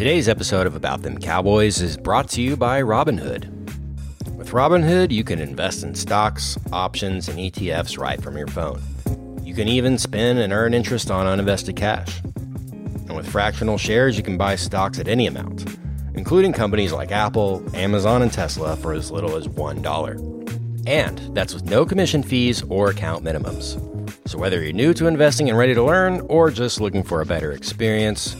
Today's episode of About Them Cowboys is brought to you by Robinhood. With Robinhood, you can invest in stocks, options, and ETFs right from your phone. You can even spend and earn interest on uninvested cash. And with fractional shares, you can buy stocks at any amount, including companies like Apple, Amazon, and Tesla for as little as $1. And that's with no commission fees or account minimums. So whether you're new to investing and ready to learn, or just looking for a better experience,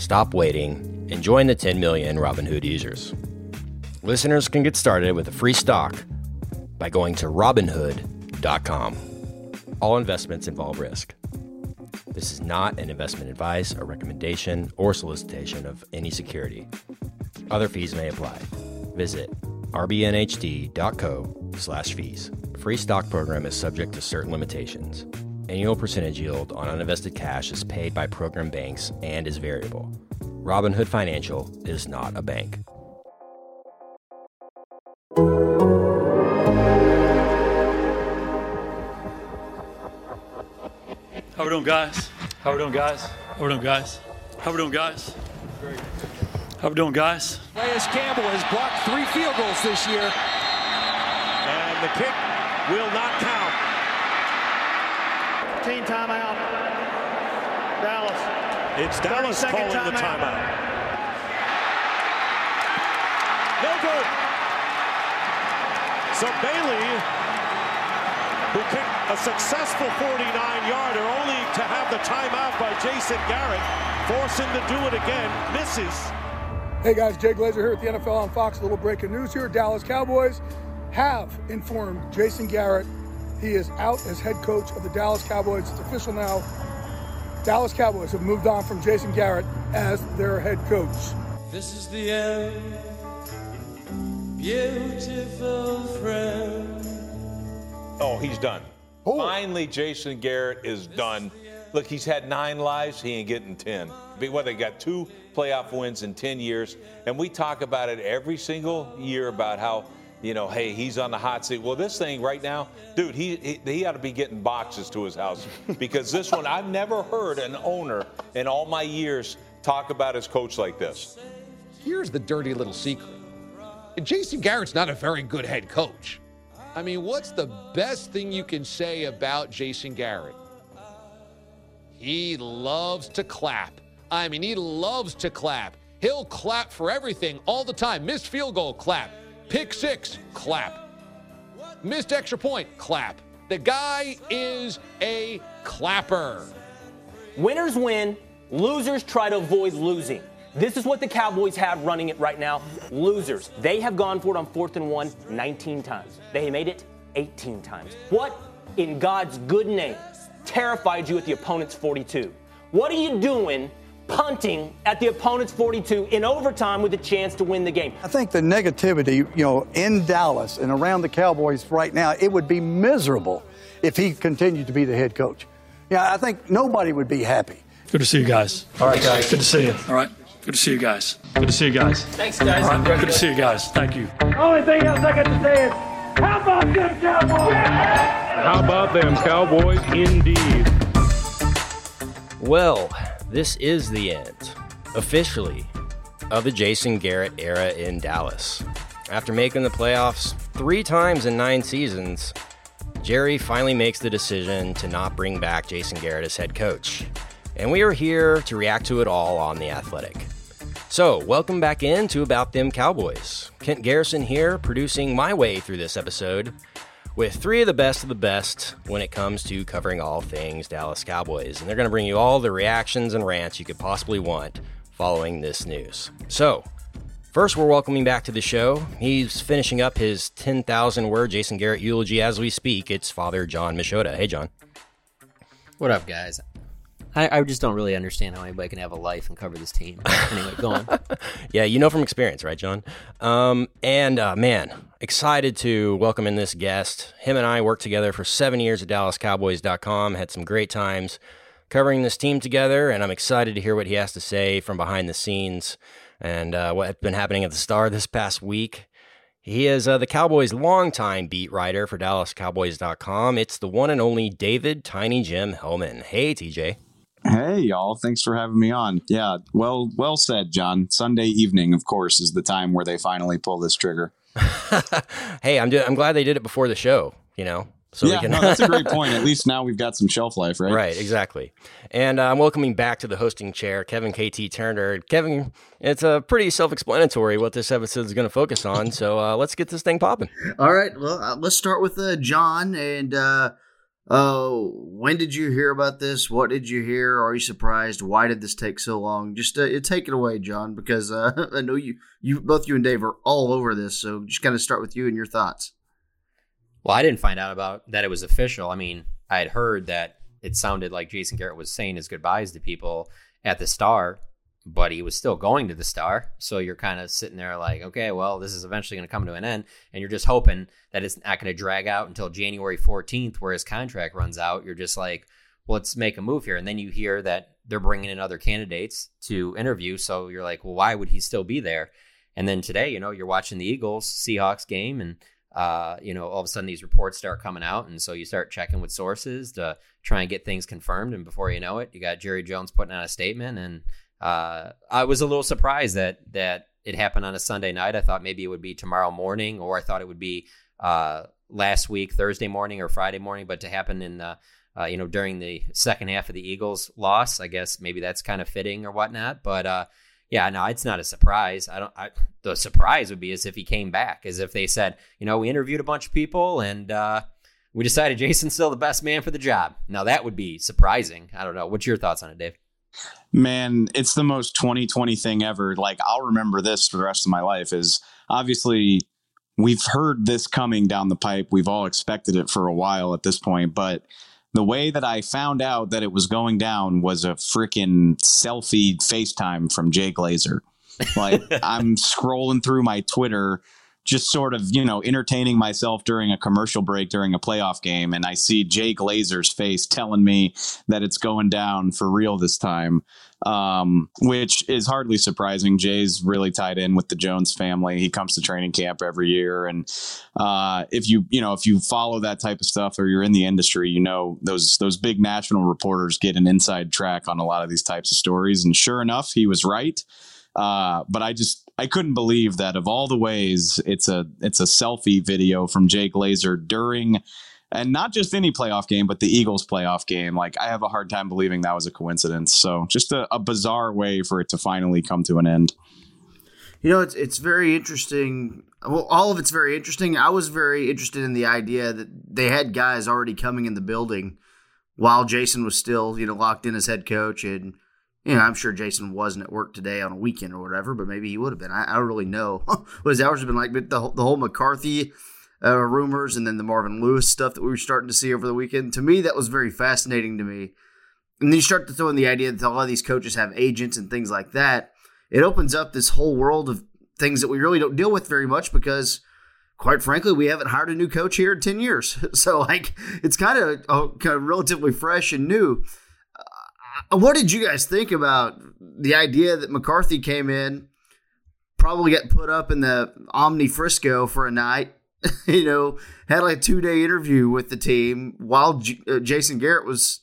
stop waiting and join the 10 million Robinhood users. Listeners can get started with a free stock by going to robinhood.com. All investments involve risk. This is not an investment advice, a recommendation, or solicitation of any security. Other fees may apply. Visit rbnhd.co slash fees. Free stock program is subject to certain limitations. Annual percentage yield on uninvested cash is paid by program banks and is variable. Robinhood Financial is not a bank. How we doing, guys? How are we doing, guys? How are we doing, guys? How are we doing, guys? How are we doing, guys? Calais Campbell has blocked three field goals this year. And the kick will not count. Team timeout. Dallas. It's Dallas 30-second calling the timeout. timeout. No good. So Bailey, who kicked a successful 49-yarder, only to have the timeout by Jason Garrett, force him to do it again, misses. Hey guys, Jay Glazer here at the NFL on Fox. A little breaking news here. Dallas Cowboys have informed Jason Garrett he is out as head coach of the Dallas Cowboys. It's official now. Dallas Cowboys have moved on from Jason Garrett as their head coach. This is the end, beautiful friend. Oh, he's done. Oh. Finally, Jason Garrett is done. Look, he's had nine lives. He ain't getting 10. But What, they got two playoff wins in 10 years. And we talk about it every single year about how, you know, hey, he's on the hot seat. Well, this thing right now, dude, he, he, he ought to be getting boxes to his house because this one, I've never heard an owner in all my years talk about his coach like this. Here's the dirty little secret. Jason Garrett's not a very good head coach. I mean, what's the best thing you can say about Jason Garrett? He loves to clap. I mean, he loves to clap. He'll clap for everything all the time. Missed field goal, clap. Pick six, clap. Missed extra point, clap. The guy is a clapper. Winners win, losers try to avoid losing. This is what the Cowboys have running it right now. Losers. They have gone for it on fourth and one 19 times. They made it 18 times. What in God's good name terrified you at the opponent's 42? What are you doing punting at the opponent's 42 in overtime with a chance to win the game? I think the negativity, you know, in Dallas and around the Cowboys right now, it would be miserable if he continued to be the head coach. Yeah, I think nobody would be happy. Good to see you guys. All right, guys. Good to see you. All right. Good to see you guys. Good to see you guys. Thanks, guys. All right. Good to see you guys. Thank you. Only thing else I got to say is, how about them Cowboys? How about them Cowboys indeed? Well, this is the end, officially, of the Jason Garrett era in Dallas. After making the playoffs three times in nine seasons, Jerry finally makes the decision to not bring back Jason Garrett as head coach. And we are here to react to it all on The Athletic. So, welcome back in to About Them Cowboys. Kent Garrison here, producing my way through this episode with three of the best of the best when it comes to covering all things Dallas Cowboys. And they're going to bring you all the reactions and rants you could possibly want following this news. So, first, we're welcoming back to the show. He's finishing up his 10,000 word Jason Garrett eulogy as we speak. It's Father John Machota. Hey, John. What up, guys? I, I just don't really understand how anybody can have a life and cover this team. Anyway, go on. Yeah, you know from experience, right, John? Um, and uh, man, excited to welcome in this guest. Him and I worked together for seven years at DallasCowboys.com. Had some great times covering this team together, and I'm excited to hear what he has to say from behind the scenes and uh, what's been happening at the Star this past week. He is uh, the Cowboys' longtime beat writer for DallasCowboys.com. It's the one and only David Tiny Jim Helman. Hey, TJ. Hey y'all, thanks for having me on. Yeah, well well said, John. Sunday evening, of course, is the time where they finally pull this trigger. hey, I'm do- I'm glad they did it before the show, you know. So yeah, can... no, that's a great point. At least now we've got some shelf life, right? Right, exactly. And uh, I'm welcoming back to the hosting chair Kevin KT Turner. Kevin, it's a uh, pretty self-explanatory what this episode is going to focus on. So uh, let's get this thing popping. All right. Well, uh, let's start with uh, John. And uh, when did you hear about this? What did you hear? Are you surprised? Why did this take so long? Just take it away, John, because I know you, you both you and Dave are all over this. So just kind of start with you and your thoughts. Well, I didn't find out about that it was official. I mean, I had heard that it sounded like Jason Garrett was saying his goodbyes to people at the Star, but he was still going to the Star. So you're kind of sitting there like, okay, well, this is eventually going to come to an end, and you're just hoping that it's not going to drag out until January 14th, where his contract runs out. You're just like, well, let's make a move here, and then you hear that they're bringing in other candidates to interview. So you're like, well, why would he still be there? And then today, you know, you're watching the Eagles Seahawks game, and uh, you know, all of a sudden these reports start coming out, and so you start checking with sources to try and get things confirmed. And before you know it, you got Jerry Jones putting out a statement, and uh, I was a little surprised that that it happened on a Sunday night. I thought maybe it would be tomorrow morning, or I thought it would be uh, last week Thursday morning or Friday morning, but to happen in uh, you know during the second half of the Eagles' loss, I guess maybe that's kind of fitting or whatnot. But uh, yeah, no, it's not a surprise. I don't. I, the surprise would be as if he came back, as if they said, you know, we interviewed a bunch of people and uh, we decided Jason's still the best man for the job. Now that would be surprising. I don't know. What's your thoughts on it, Dave? Man, it's the most 2020 thing ever. Like I'll remember this for the rest of my life. Is obviously we've heard this coming down the pipe. We've all expected it for a while at this point, but the way that I found out that it was going down was a freaking selfie FaceTime from Jay Glazer. Like I'm scrolling through my Twitter, just sort of, you know, entertaining myself during a commercial break during a playoff game. And I see Jay Glazer's face telling me that it's going down for real this time um, which is hardly surprising. Jay's really tied in with the Jones family. He comes to training camp every year, and uh, if you you know if you follow that type of stuff or you're in the industry, you know those those big national reporters get an inside track on a lot of these types of stories. And sure enough, he was right. Uh, but I just I couldn't believe that of all the ways it's a it's a selfie video from Jay Glazer during and not just any playoff game, but the Eagles playoff game. Like I have a hard time believing that was a coincidence. So just a, a bizarre way for it to finally come to an end. You know, it's it's very interesting. Well, all of it's very interesting. I was very interested in the idea that they had guys already coming in the building while Jason was still, you know, locked in as head coach. And, you know, I'm sure Jason wasn't at work today on a weekend or whatever, but maybe he would have been. I, I don't really know what his hours have been like. But the, the whole McCarthy uh, rumors and then the Marvin Lewis stuff that we were starting to see over the weekend. To me, that was very fascinating to me. And then you start to throw in the idea that a lot of these coaches have agents and things like that. It opens up this whole world of things that we really don't deal with very much because, quite frankly, we haven't hired a new coach here in 10 years. So, like, it's kind of, uh, kind of relatively fresh and new. What did you guys think about the idea that McCarthy came in, probably got put up in the Omni Frisco for a night, you know, had like a two day interview with the team while J- uh, Jason Garrett was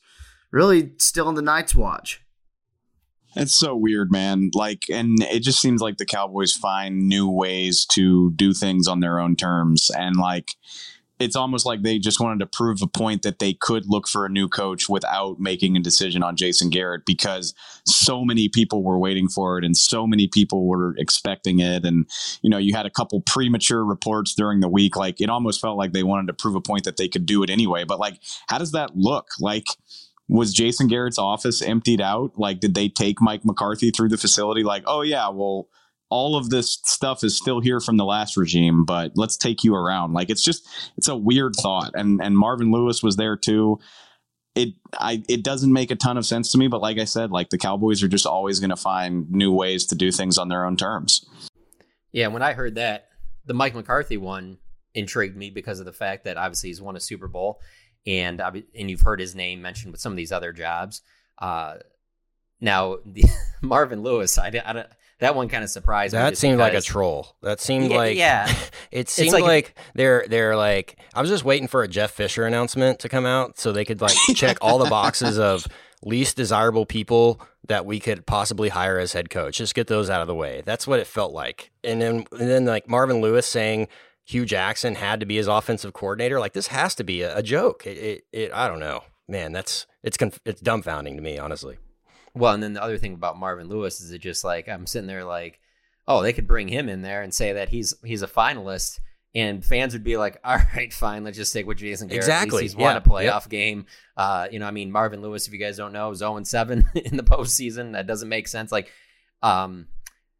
really still in the Night's Watch. It's so weird, man. Like, and it just seems like the Cowboys find new ways to do things on their own terms. And like, it's almost like they just wanted to prove a point that they could look for a new coach without making a decision on Jason Garrett because so many people were waiting for it and so many people were expecting it. And, you know, you had a couple premature reports during the week. Like it almost felt like they wanted to prove a point that they could do it anyway. But like, how does that look? Like, was Jason Garrett's office emptied out? Like, did they take Mike McCarthy through the facility? Like, oh, yeah, well, all of this stuff is still here from the last regime, but let's take you around. Like it's just it's a weird thought. And and Marvin Lewis was there too. It I it doesn't make a ton of sense to me, but like I said, like the Cowboys are just always going to find new ways to do things on their own terms. Yeah, when I heard that, the Mike McCarthy one intrigued me because of the fact that obviously he's won a Super Bowl, and and you've heard his name mentioned with some of these other jobs. Uh, now, the, Marvin Lewis, I, I, that one kind of surprised that me. That seemed like a troll. That seemed yeah, like yeah. it seemed like, like, they're they're like I was just waiting for a Jeff Fisher announcement to come out so they could like check all the boxes of least desirable people that we could possibly hire as head coach. Just get those out of the way. That's what it felt like. And then and then like Marvin Lewis saying Hue Jackson had to be his offensive coordinator. Like this has to be a, a joke. It, it, it, I don't know, man. That's it's conf- it's dumbfounding to me, honestly. Well, and then the other thing about Marvin Lewis is it just like I'm sitting there like, oh, they could bring him in there and say that he's he's a finalist, and fans would be like, all right, fine, let's just stick with Jason Garrett. Exactly. he's won Yeah. a playoff Yep. game. Uh, you know, I mean, Marvin Lewis, if you guys don't know, is 0 7 in the postseason. That doesn't make sense. Like, um,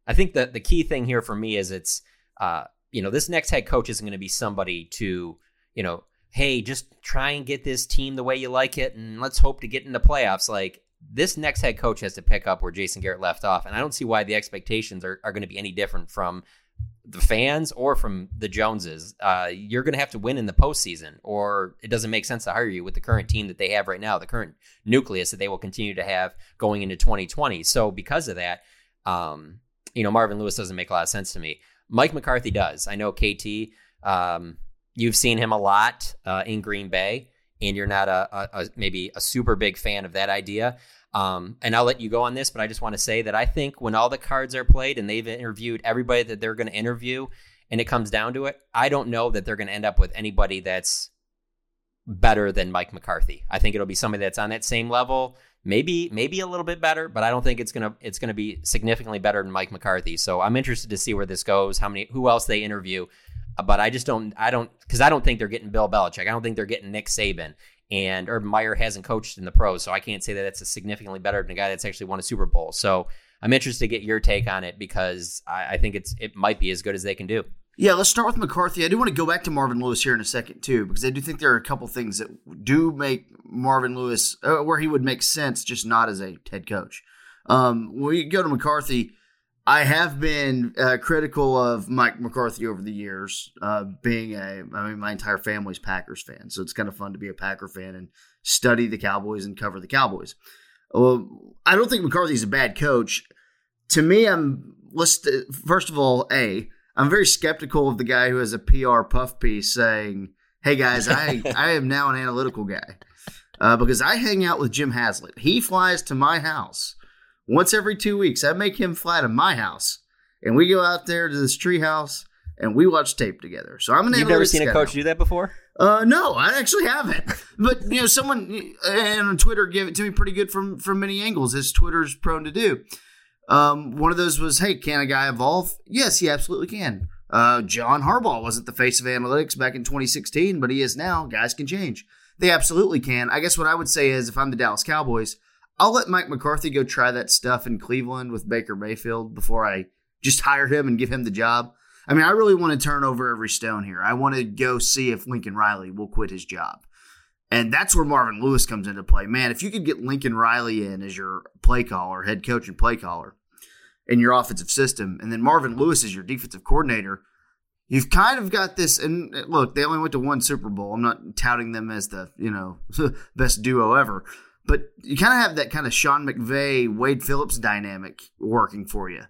I think that the key thing here for me is it's, uh, you know, this next head coach isn't going to be somebody to, you know, hey, just try and get this team the way you like it, and let's hope to get into the playoffs. Like this next head coach has to pick up where Jason Garrett left off, and I don't see why the expectations are, are going to be any different from the fans or from the Joneses. Uh, you're going to have to win in the postseason, or it doesn't make sense to hire you with the current team that they have right now, the current nucleus that they will continue to have going into 2020. So because of that, um, you know, Marvin Lewis doesn't make a lot of sense to me. Mike McCarthy does. I know KT. Um, you've seen him a lot uh, in Green Bay, and you're not a, a, a maybe a super big fan of that idea. Um, and I'll let you go on this, but I just want to say that I think when all the cards are played and they've interviewed everybody that they're going to interview, and it comes down to it, I don't know that they're going to end up with anybody that's better than Mike McCarthy. I think it'll be somebody that's on that same level, maybe maybe a little bit better, but I don't think it's gonna it's gonna be significantly better than Mike McCarthy. So I'm interested to see where this goes, how many who else they interview. Uh, But I just don't I don't because I don't think they're getting Bill Belichick. I don't think they're getting Nick Saban. And Urban Meyer hasn't coached in the pros, so I can't say that that's significantly better than a guy that's actually won a Super Bowl. So I'm interested to get your take on it because I, I think it's it might be as good as they can do. Yeah, let's start with McCarthy. I do want to go back to Marvin Lewis here in a second too, because I do think there are a couple things that do make Marvin Lewis uh, where he would make sense, just not as a head coach. Um, when we go to McCarthy, I have been uh, critical of Mike McCarthy over the years, uh, being a I mean my entire family's Packers fan, so it's kind of fun to be a Packer fan and study the Cowboys and cover the Cowboys. Well, I don't think McCarthy's a bad coach. To me, I'm let's first of all, a I'm very skeptical of the guy who has a PR puff piece saying, "Hey guys, I I am now an analytical guy," uh, because I hang out with Jim Haslett. He flies to my house once every two weeks. I make him fly to my house, and we go out there to this tree house and we watch tape together. So I'm an You've never seen a coach now. do that before? Uh, no, I actually haven't. But you know, someone and on Twitter gave it to me pretty good from from many angles, as Twitter's prone to do. Um, one of those was, "Hey, can a guy evolve?" Yes, he absolutely can. Uh, John Harbaugh wasn't the face of analytics back in 2016, but he is now. Guys can change. They absolutely can. I guess what I would say is, if I'm the Dallas Cowboys, I'll let Mike McCarthy go try that stuff in Cleveland with Baker Mayfield before I just hire him and give him the job. I mean, I really want to turn over every stone here. I want to go see if Lincoln Riley will quit his job. And that's where Marvin Lewis comes into play. Man, if you could get Lincoln Riley in as your play caller, head coach and play caller in your offensive system, and then Marvin Lewis is your defensive coordinator, you've kind of got this. And look, they only went to one Super Bowl. I'm not touting them as the, you know, best duo ever. But you kind of have that kind of Sean McVay, Wade Phillips dynamic working for you.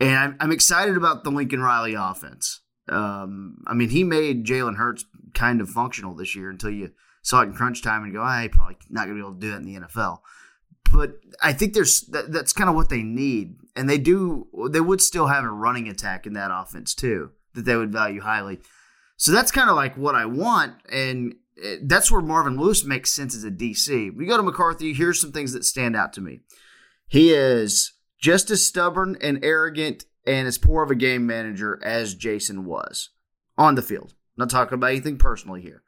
And I'm, I'm excited about the Lincoln Riley offense. Um, I mean, he made Jalen Hurts kind of functional this year until you saw it in crunch time and go, ah, he probably not going to be able to do that in the NFL. But I think there's that, that's kind of what they need, and they do. They would still have a running attack in that offense too that they would value highly. So that's kind of like what I want, and eh, that's where Marvin Lewis makes sense as a DC. We go to McCarthy. Here's some things that stand out to me. He is just as stubborn and arrogant and as poor of a game manager as Jason was on the field. not talking about anything personally here.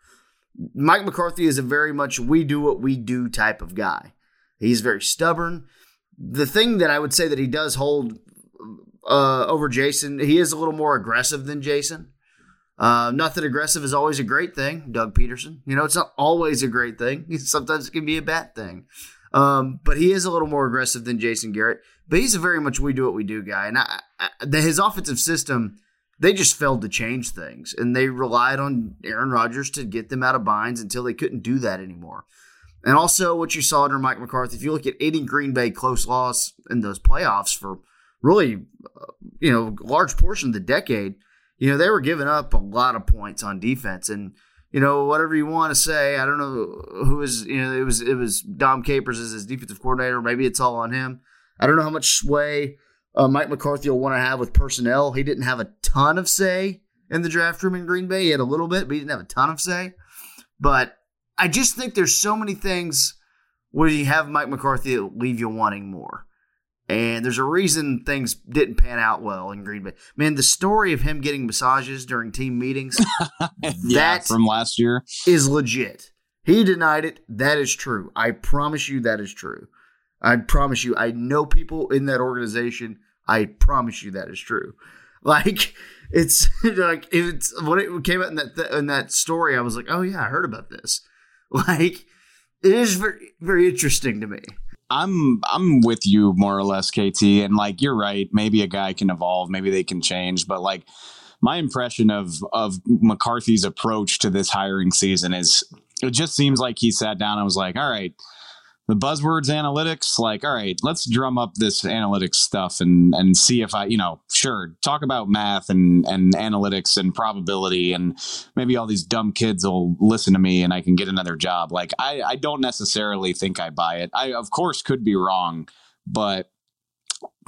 Mike McCarthy is a very much we do what we do type of guy. He's very stubborn. The thing that I would say that he does hold uh, over Jason, he is a little more aggressive than Jason. Uh, not that aggressive is always a great thing, Doug Pederson. You know, it's not always a great thing. Sometimes it can be a bad thing. Um, but he is a little more aggressive than Jason Garrett. But he's a very much we do what we do guy. And I, I, the, his offensive system, they just failed to change things. And they relied on Aaron Rodgers to get them out of binds until they couldn't do that anymore. And also, what you saw under Mike McCarthy, if you look at any Green Bay close loss in those playoffs for really, uh, you know, large portion of the decade, you know, they were giving up a lot of points on defense. And you know, whatever you want to say. I don't know who is, you know, it was it was Dom Capers as his defensive coordinator. Maybe it's all on him. I don't know how much sway uh, Mike McCarthy will want to have with personnel. He didn't have a ton of say in the draft room in Green Bay. He had a little bit, but he didn't have a ton of say. But I just think there's so many things where you have Mike McCarthy leave you wanting more. And there's a reason things didn't pan out well in Green Bay. Man, the story of him getting massages during team meetings, yeah, that from last year is legit. He denied it. That is true. I promise you that is true. I promise you. I know people in that organization. I promise you that is true. Like it's like it's when it came out in that in that story, I was like, oh yeah, I heard about this. Like it is very very interesting to me. I'm I'm with you more or less, KT, and like you're right. Maybe a guy can evolve, maybe they can change, but like my impression of of McCarthy's approach to this hiring season is it just seems like he sat down and was like, all right, the buzzwords analytics like all right let's drum up this analytics stuff and and see if i you know sure talk about math and and analytics and probability and maybe all these dumb kids will listen to me and i can get another job. Like i i don't necessarily think i buy it. I of course could be wrong but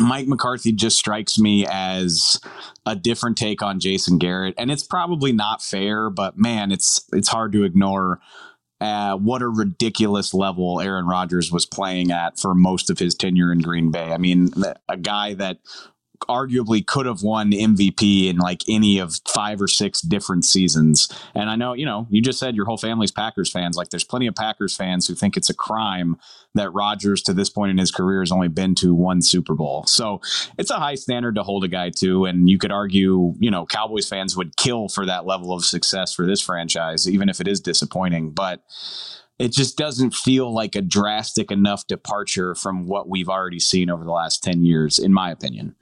Mike McCarthy just strikes me as a different take on Jason Garrett, and it's probably not fair, but man, it's it's hard to ignore what a ridiculous level Aaron Rodgers was playing at for most of his tenure in Green Bay. I mean, a guy that arguably could have won MVP in like any of five or six different seasons. And I know, you know, you just said your whole family's Packers fans. Like there's plenty of Packers fans who think it's a crime that Rodgers to this point in his career has only been to one Super Bowl. So it's a high standard to hold a guy to. And you could argue, you know, Cowboys fans would kill for that level of success for this franchise, even if it is disappointing. But it just doesn't feel like a drastic enough departure from what we've already seen over the last 10 years, in my opinion.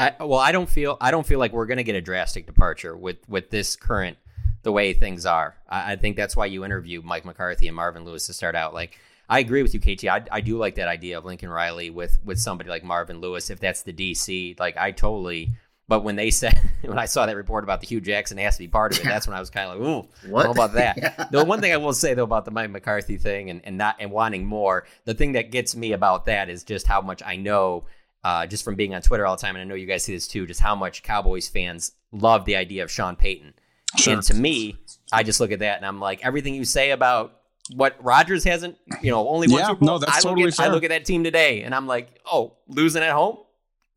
I, well, I don't feel I don't feel like we're going to get a drastic departure with with this current the way things are. I, I, think that's why you interview Mike McCarthy and Marvin Lewis to start out. Like, I agree with you, KT. I, I do like that idea of Lincoln Riley with with somebody like Marvin Lewis if that's the DC. Like, I totally. But when they said when I saw that report about the Hue Jackson has to be part of it, that's when I was kind of like, ooh, what about that? yeah. The one thing I will say though about the Mike McCarthy thing and, and not and wanting more, the thing that gets me about that is just how much I know uh, just from being on Twitter all the time, and I know you guys see this too, just how much Cowboys fans love the idea of Sean Payton. Sure. And to me, I just look at that and I'm like, everything you say about what Rodgers hasn't, you know, only one yeah, Super Bowl. No, that's I look totally at, fair. I look at that team today and I'm like, oh, losing at home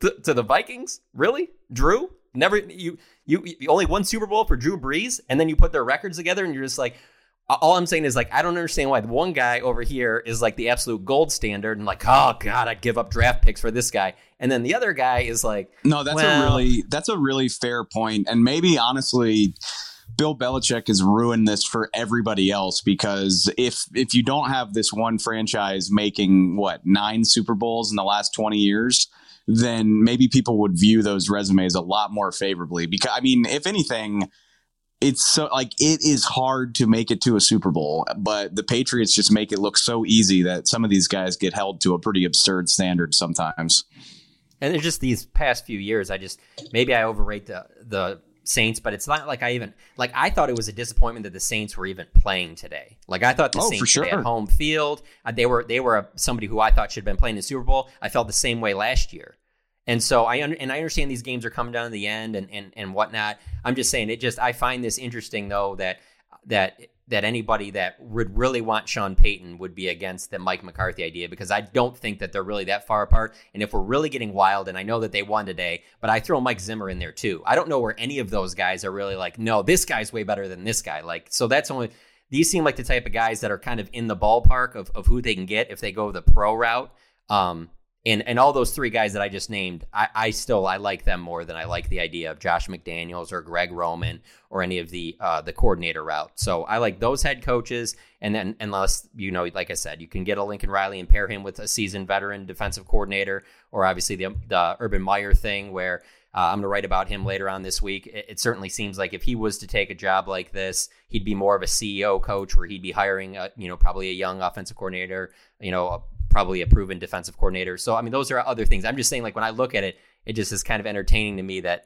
to, to the Vikings, really? Drew never you, you you only one Super Bowl for Drew Brees, and then you put their records together and you're just like, all I'm saying is like I don't understand why the one guy over here is like the absolute gold standard and like oh god I'd give up draft picks for this guy. And then the other guy is like no that's well, a really that's a really fair point. And maybe honestly Bill Belichick has ruined this for everybody else because if if you don't have this one franchise making what nine Super Bowls in the last 20 years then maybe people would view those resumes a lot more favorably. Because I mean if anything it's so like it is hard to make it to a Super Bowl, but the Patriots just make it look so easy that some of these guys get held to a pretty absurd standard sometimes. And it's just these past few years, I just maybe I overrate the the Saints, but it's not like I even like I thought it was a disappointment that the Saints were even playing today. Like I thought the Oh, Saints sure. at home field, uh, they were they were a, somebody who I thought should have been playing in the Super Bowl. I felt the same way last year. And so I un- and I understand these games are coming down to the end and, and and whatnot. I'm just saying it just I find this interesting though that that that anybody that would really want Sean Payton would be against the Mike McCarthy idea because I don't think that they're really that far apart. And if we're really getting wild, and I know that they won today, but I throw Mike Zimmer in there too. I don't know where any of those guys are really like, no, this guy's way better than this guy. Like, so that's only these seem like the type of guys that are kind of in the ballpark of, of who they can get if they go the pro route. Um, and and all those three guys that I just named, I, I still I like them more than I like the idea of Josh McDaniels or Greg Roman or any of the uh, the coordinator route. So I like those head coaches, and then unless you know, like I said, you can get a Lincoln Riley and pair him with a seasoned veteran defensive coordinator, or obviously the the Urban Meyer thing where. Uh, I'm going to write about him later on this week. It, it certainly seems like if he was to take a job like this, he'd be more of a CEO coach, where he'd be hiring, a, you know, probably a young offensive coordinator, you know, probably a proven defensive coordinator. So I mean, those are other things. I'm just saying, like when I look at it, it just is kind of entertaining to me that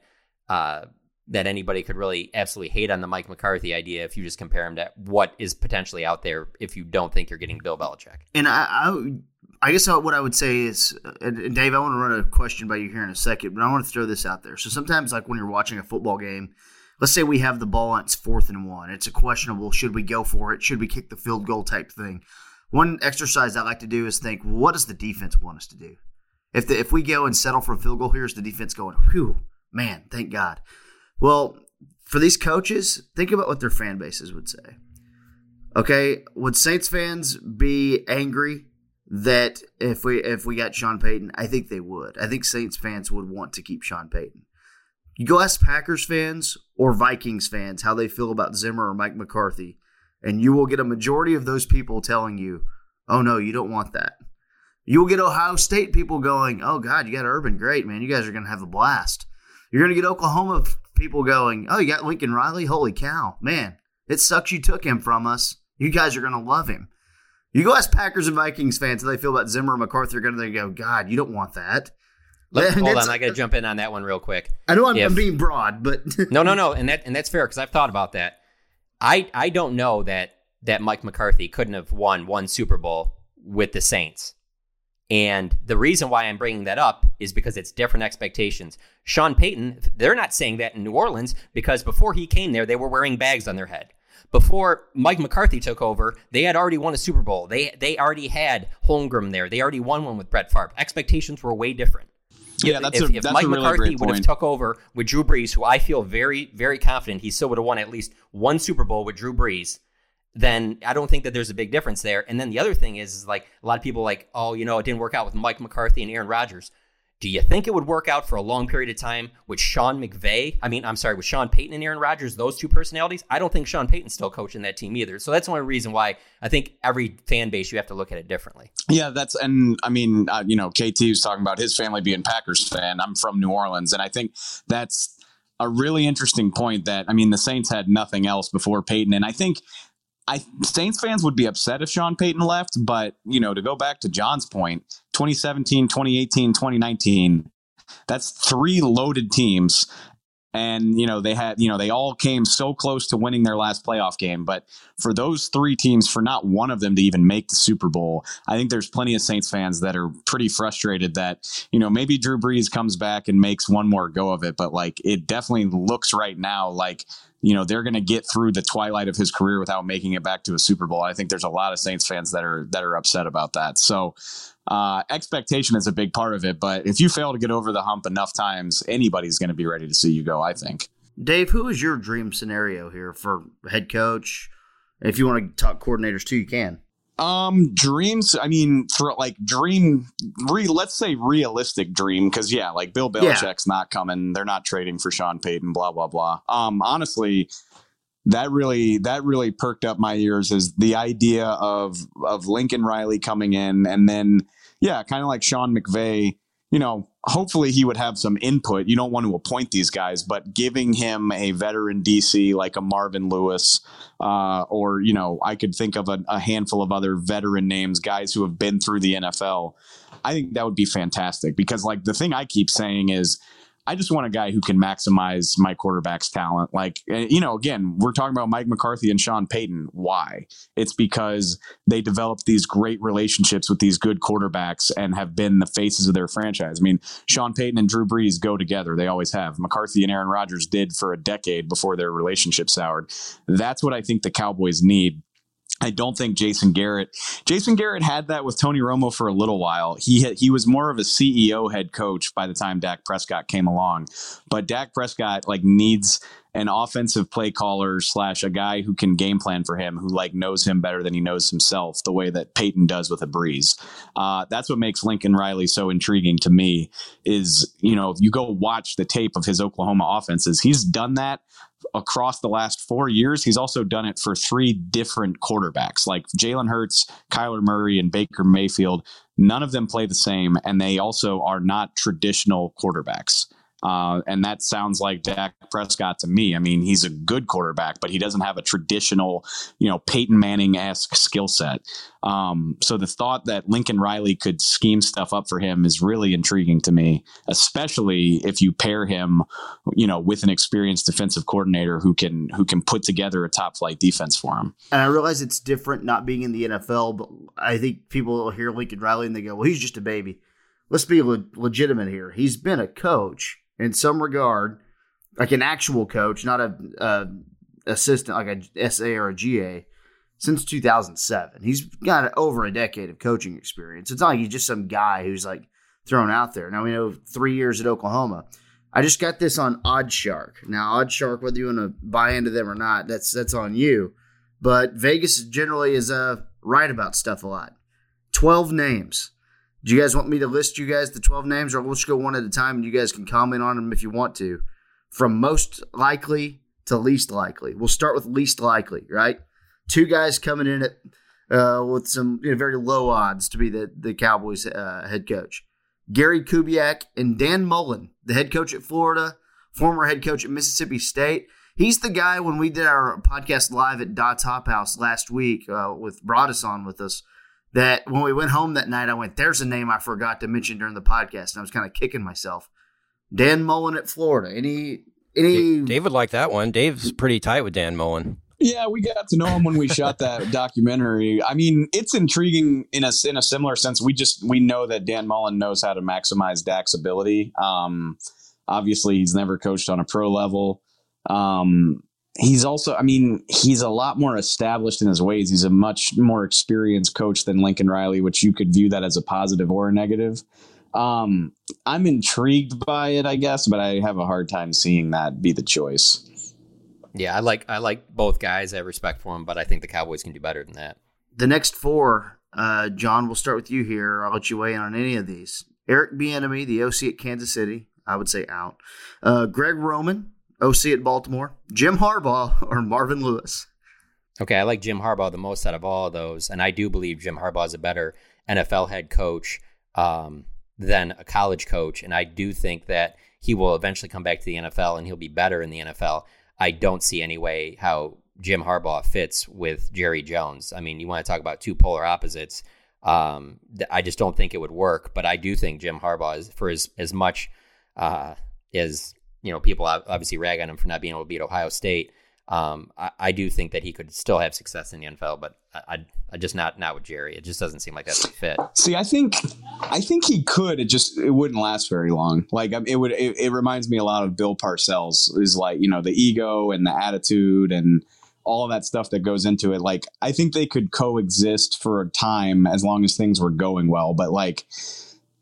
uh, that anybody could really absolutely hate on the Mike McCarthy idea if you just compare him to what is potentially out there if you don't think you're getting Bill Belichick. And I, I, I guess what I would say is, and, Dave, I want to run a question by you here in a second, but I want to throw this out there. So sometimes, like when you're watching a football game, let's say we have the ball and it's fourth and one. It's a questionable, should we go for it? Should we kick the field goal type thing? One exercise I like to do is think, what does the defense want us to do? If the, if we go and settle for a field goal, here's the defense going, whew, man, thank God. Well, for these coaches, think about what their fan bases would say. Okay, would Saints fans be angry that if we if we got Sean Payton? I think they would. I think Saints fans would want to keep Sean Payton. You go ask Packers fans or Vikings fans how they feel about Zimmer or Mike McCarthy, and you will get a majority of those people telling you, "Oh no, you don't want that." You will get Ohio State people going, "Oh God, you got Urban, great man, you guys are going to have a blast." You're going to get Oklahoma people going, "Oh, you got Lincoln Riley, holy cow, man, it sucks you took him from us." You guys are going to love him. You go ask Packers and Vikings fans how they feel about Zimmer and McCarthy. They're going to go, God, you don't want that. Hold on, I got to jump in on that one real quick. I know I'm, if, I'm being broad, but no, no, no, and that and that's fair because I've thought about that. I I don't know that that Mike McCarthy couldn't have won one Super Bowl with the Saints. And the reason why I'm bringing that up is because it's different expectations. Sean Payton, they're not saying that in New Orleans because before he came there, they were wearing bags on their head before Mike McCarthy took over, they had already won a Super Bowl. They they already had Holmgren there. They already won one with Brett Favre. Expectations were way different. Yeah, that's if, a, if that's Mike a really McCarthy would have took over with Drew Brees, who I feel very very confident he still would have won at least one Super Bowl with Drew Brees. Then I don't think that there's a big difference there. And then the other thing is, is like a lot of people like, oh, you know, it didn't work out with Mike McCarthy and Aaron Rodgers. Do you think it would work out for a long period of time with Sean McVay? I mean, I'm sorry, with Sean Payton and Aaron Rodgers, those two personalities? I don't think Sean Payton's still coaching that team either. So that's one reason why I think every fan base, you have to look at it differently. Yeah, that's, and I mean, uh, you know, KT was talking about his family being Packers fan. I'm from New Orleans, and I think that's a really interesting point that, I mean, the Saints had nothing else before Payton. And I think I Saints fans would be upset if Sean Payton left, but you know, to go back to John's point, 2017, 2018, 2019, that's three loaded teams. And, you know, they had, you know, they all came so close to winning their last playoff game. But for those three teams, for not one of them to even make the Super Bowl, I think there's plenty of Saints fans that are pretty frustrated that, you know, maybe Drew Brees comes back and makes one more go of it. But like, it definitely looks right now like you know they're going to get through the twilight of his career without making it back to a Super Bowl. I think there's a lot of Saints fans that are that are upset about that. So uh, expectation is a big part of it, but if you fail to get over the hump enough times, anybody's going to be ready to see you go. I think. Dave, who is your dream scenario here for head coach? If you want to talk coordinators too, you can. Um, dreams. I mean, for like dream, re, let's say realistic dream, because yeah, like Bill Belichick's yeah. not coming. They're not trading for Sean Payton. Blah blah blah. Um, honestly, that really that really perked up my ears is the idea of of Lincoln Riley coming in, and then yeah, kind of like Sean McVay. You know, hopefully he would have some input. You don't want to appoint these guys, but giving him a veteran DC like a Marvin Lewis, uh, or you know, I could think of a, a, handful of other veteran names, guys who have been through the NFL. I think that would be fantastic because, like, the thing I keep saying is. I just want a guy who can maximize my quarterback's talent. Like, eh, you know, again, we're talking about Mike McCarthy and Sean Payton. Why? It's because they developed these great relationships with these good quarterbacks and have been the faces of their franchise. I mean, Sean Payton and Drew Brees go together. They always have. McCarthy and Aaron Rodgers did for a decade before their relationship soured. That's what I think the Cowboys need. I don't think Jason Garrett. Jason Garrett had that with Tony Romo for a little while. He had, he was more of a CEO head coach by the time Dak Prescott came along, but Dak Prescott like needs an offensive play caller slash a guy who can game plan for him, who like knows him better than he knows himself, the way that Payton does with a Brees. Uh, that's what makes Lincoln Riley so intriguing to me. Is you know if you go watch the tape of his Oklahoma offenses, he's done that across the last four years. He's also done it for three different quarterbacks, like Jalen Hurts, Kyler Murray, and Baker Mayfield. None of them play the same, and they also are not traditional quarterbacks. Uh, and that sounds like Dak Prescott to me. I mean, he's a good quarterback, but he doesn't have a traditional, you know, Peyton Manning esque skill set. Um, so the thought that Lincoln Riley could scheme stuff up for him is really intriguing to me, especially if you pair him, you know, with an experienced defensive coordinator who can who can put together a top flight defense for him. And I realize it's different not being in the NFL, but I think people will hear Lincoln Riley and they go, "Well, he's just a baby." Let's be le- legitimate here. He's been a coach in some regard, like an actual coach, not a, a assistant like a SA or a GA, since 2007. He's got over a decade of coaching experience. It's not like he's just some guy who's like thrown out there. Now we know three years at Oklahoma. I just got this on OddsShark. Now OddsShark, whether you want to buy into them or not, that's that's on you. But Vegas generally is uh, right about stuff a lot. Twelve names. Do you guys want me to list you guys the 12 names, or we'll just go one at a time and you guys can comment on them if you want to? From most likely to least likely. We'll start with least likely, right? Two guys coming in at uh, with some you know, very low odds to be the, the Cowboys uh, head coach. Gary Kubiak and Dan Mullen, the head coach at Florida, former head coach at Mississippi State. He's the guy when we did our podcast live at Dot's Hop House last week uh, with us on with us that when we went home that night, I went, there's a name I forgot to mention during the podcast. And I was kind of kicking myself. Dan Mullen at Florida. Any, any. Dave would like that one. Dave's pretty tight with Dan Mullen. Yeah, we got to know him when we shot that documentary. I mean, it's intriguing in a in a similar sense. We just we know that Dan Mullen knows how to maximize Dak's ability. Um, obviously, he's never coached on a pro level. Um, he's also, I mean, he's a lot more established in his ways. He's a much more experienced coach than Lincoln Riley, which you could view that as a positive or a negative. Um, I'm intrigued by it, I guess, but I have a hard time seeing that be the choice. Yeah, I like I like both guys. I have respect for them, but I think the Cowboys can do better than that. The next four, uh, John, we'll start with you here. I'll let you weigh in on any of these. Eric Bieniemy, the OC at Kansas City, I would say out. Uh, Greg Roman, OC at Baltimore, Jim Harbaugh, or Marvin Lewis? Okay, I like Jim Harbaugh the most out of all of those, and I do believe Jim Harbaugh is a better NFL head coach um, than a college coach, and I do think that he will eventually come back to the NFL and he'll be better in the NFL. I don't see any way how Jim Harbaugh fits with Jerry Jones. I mean, you want to talk about two polar opposites. Um, I just don't think it would work, but I do think Jim Harbaugh is for as as much uh, as you know, people obviously rag on him for not being able to beat Ohio State. Um, I, I, do think that he could still have success in the NFL, but I, I, just not not with Jerry. It just doesn't seem like that's a fit. See, I think I think he could. It just it wouldn't last very long. Like it would. It, it reminds me a lot of Bill Parcells. Is like you know the ego and the attitude and all that stuff that goes into it. Like I think they could coexist for a time as long as things were going well. But like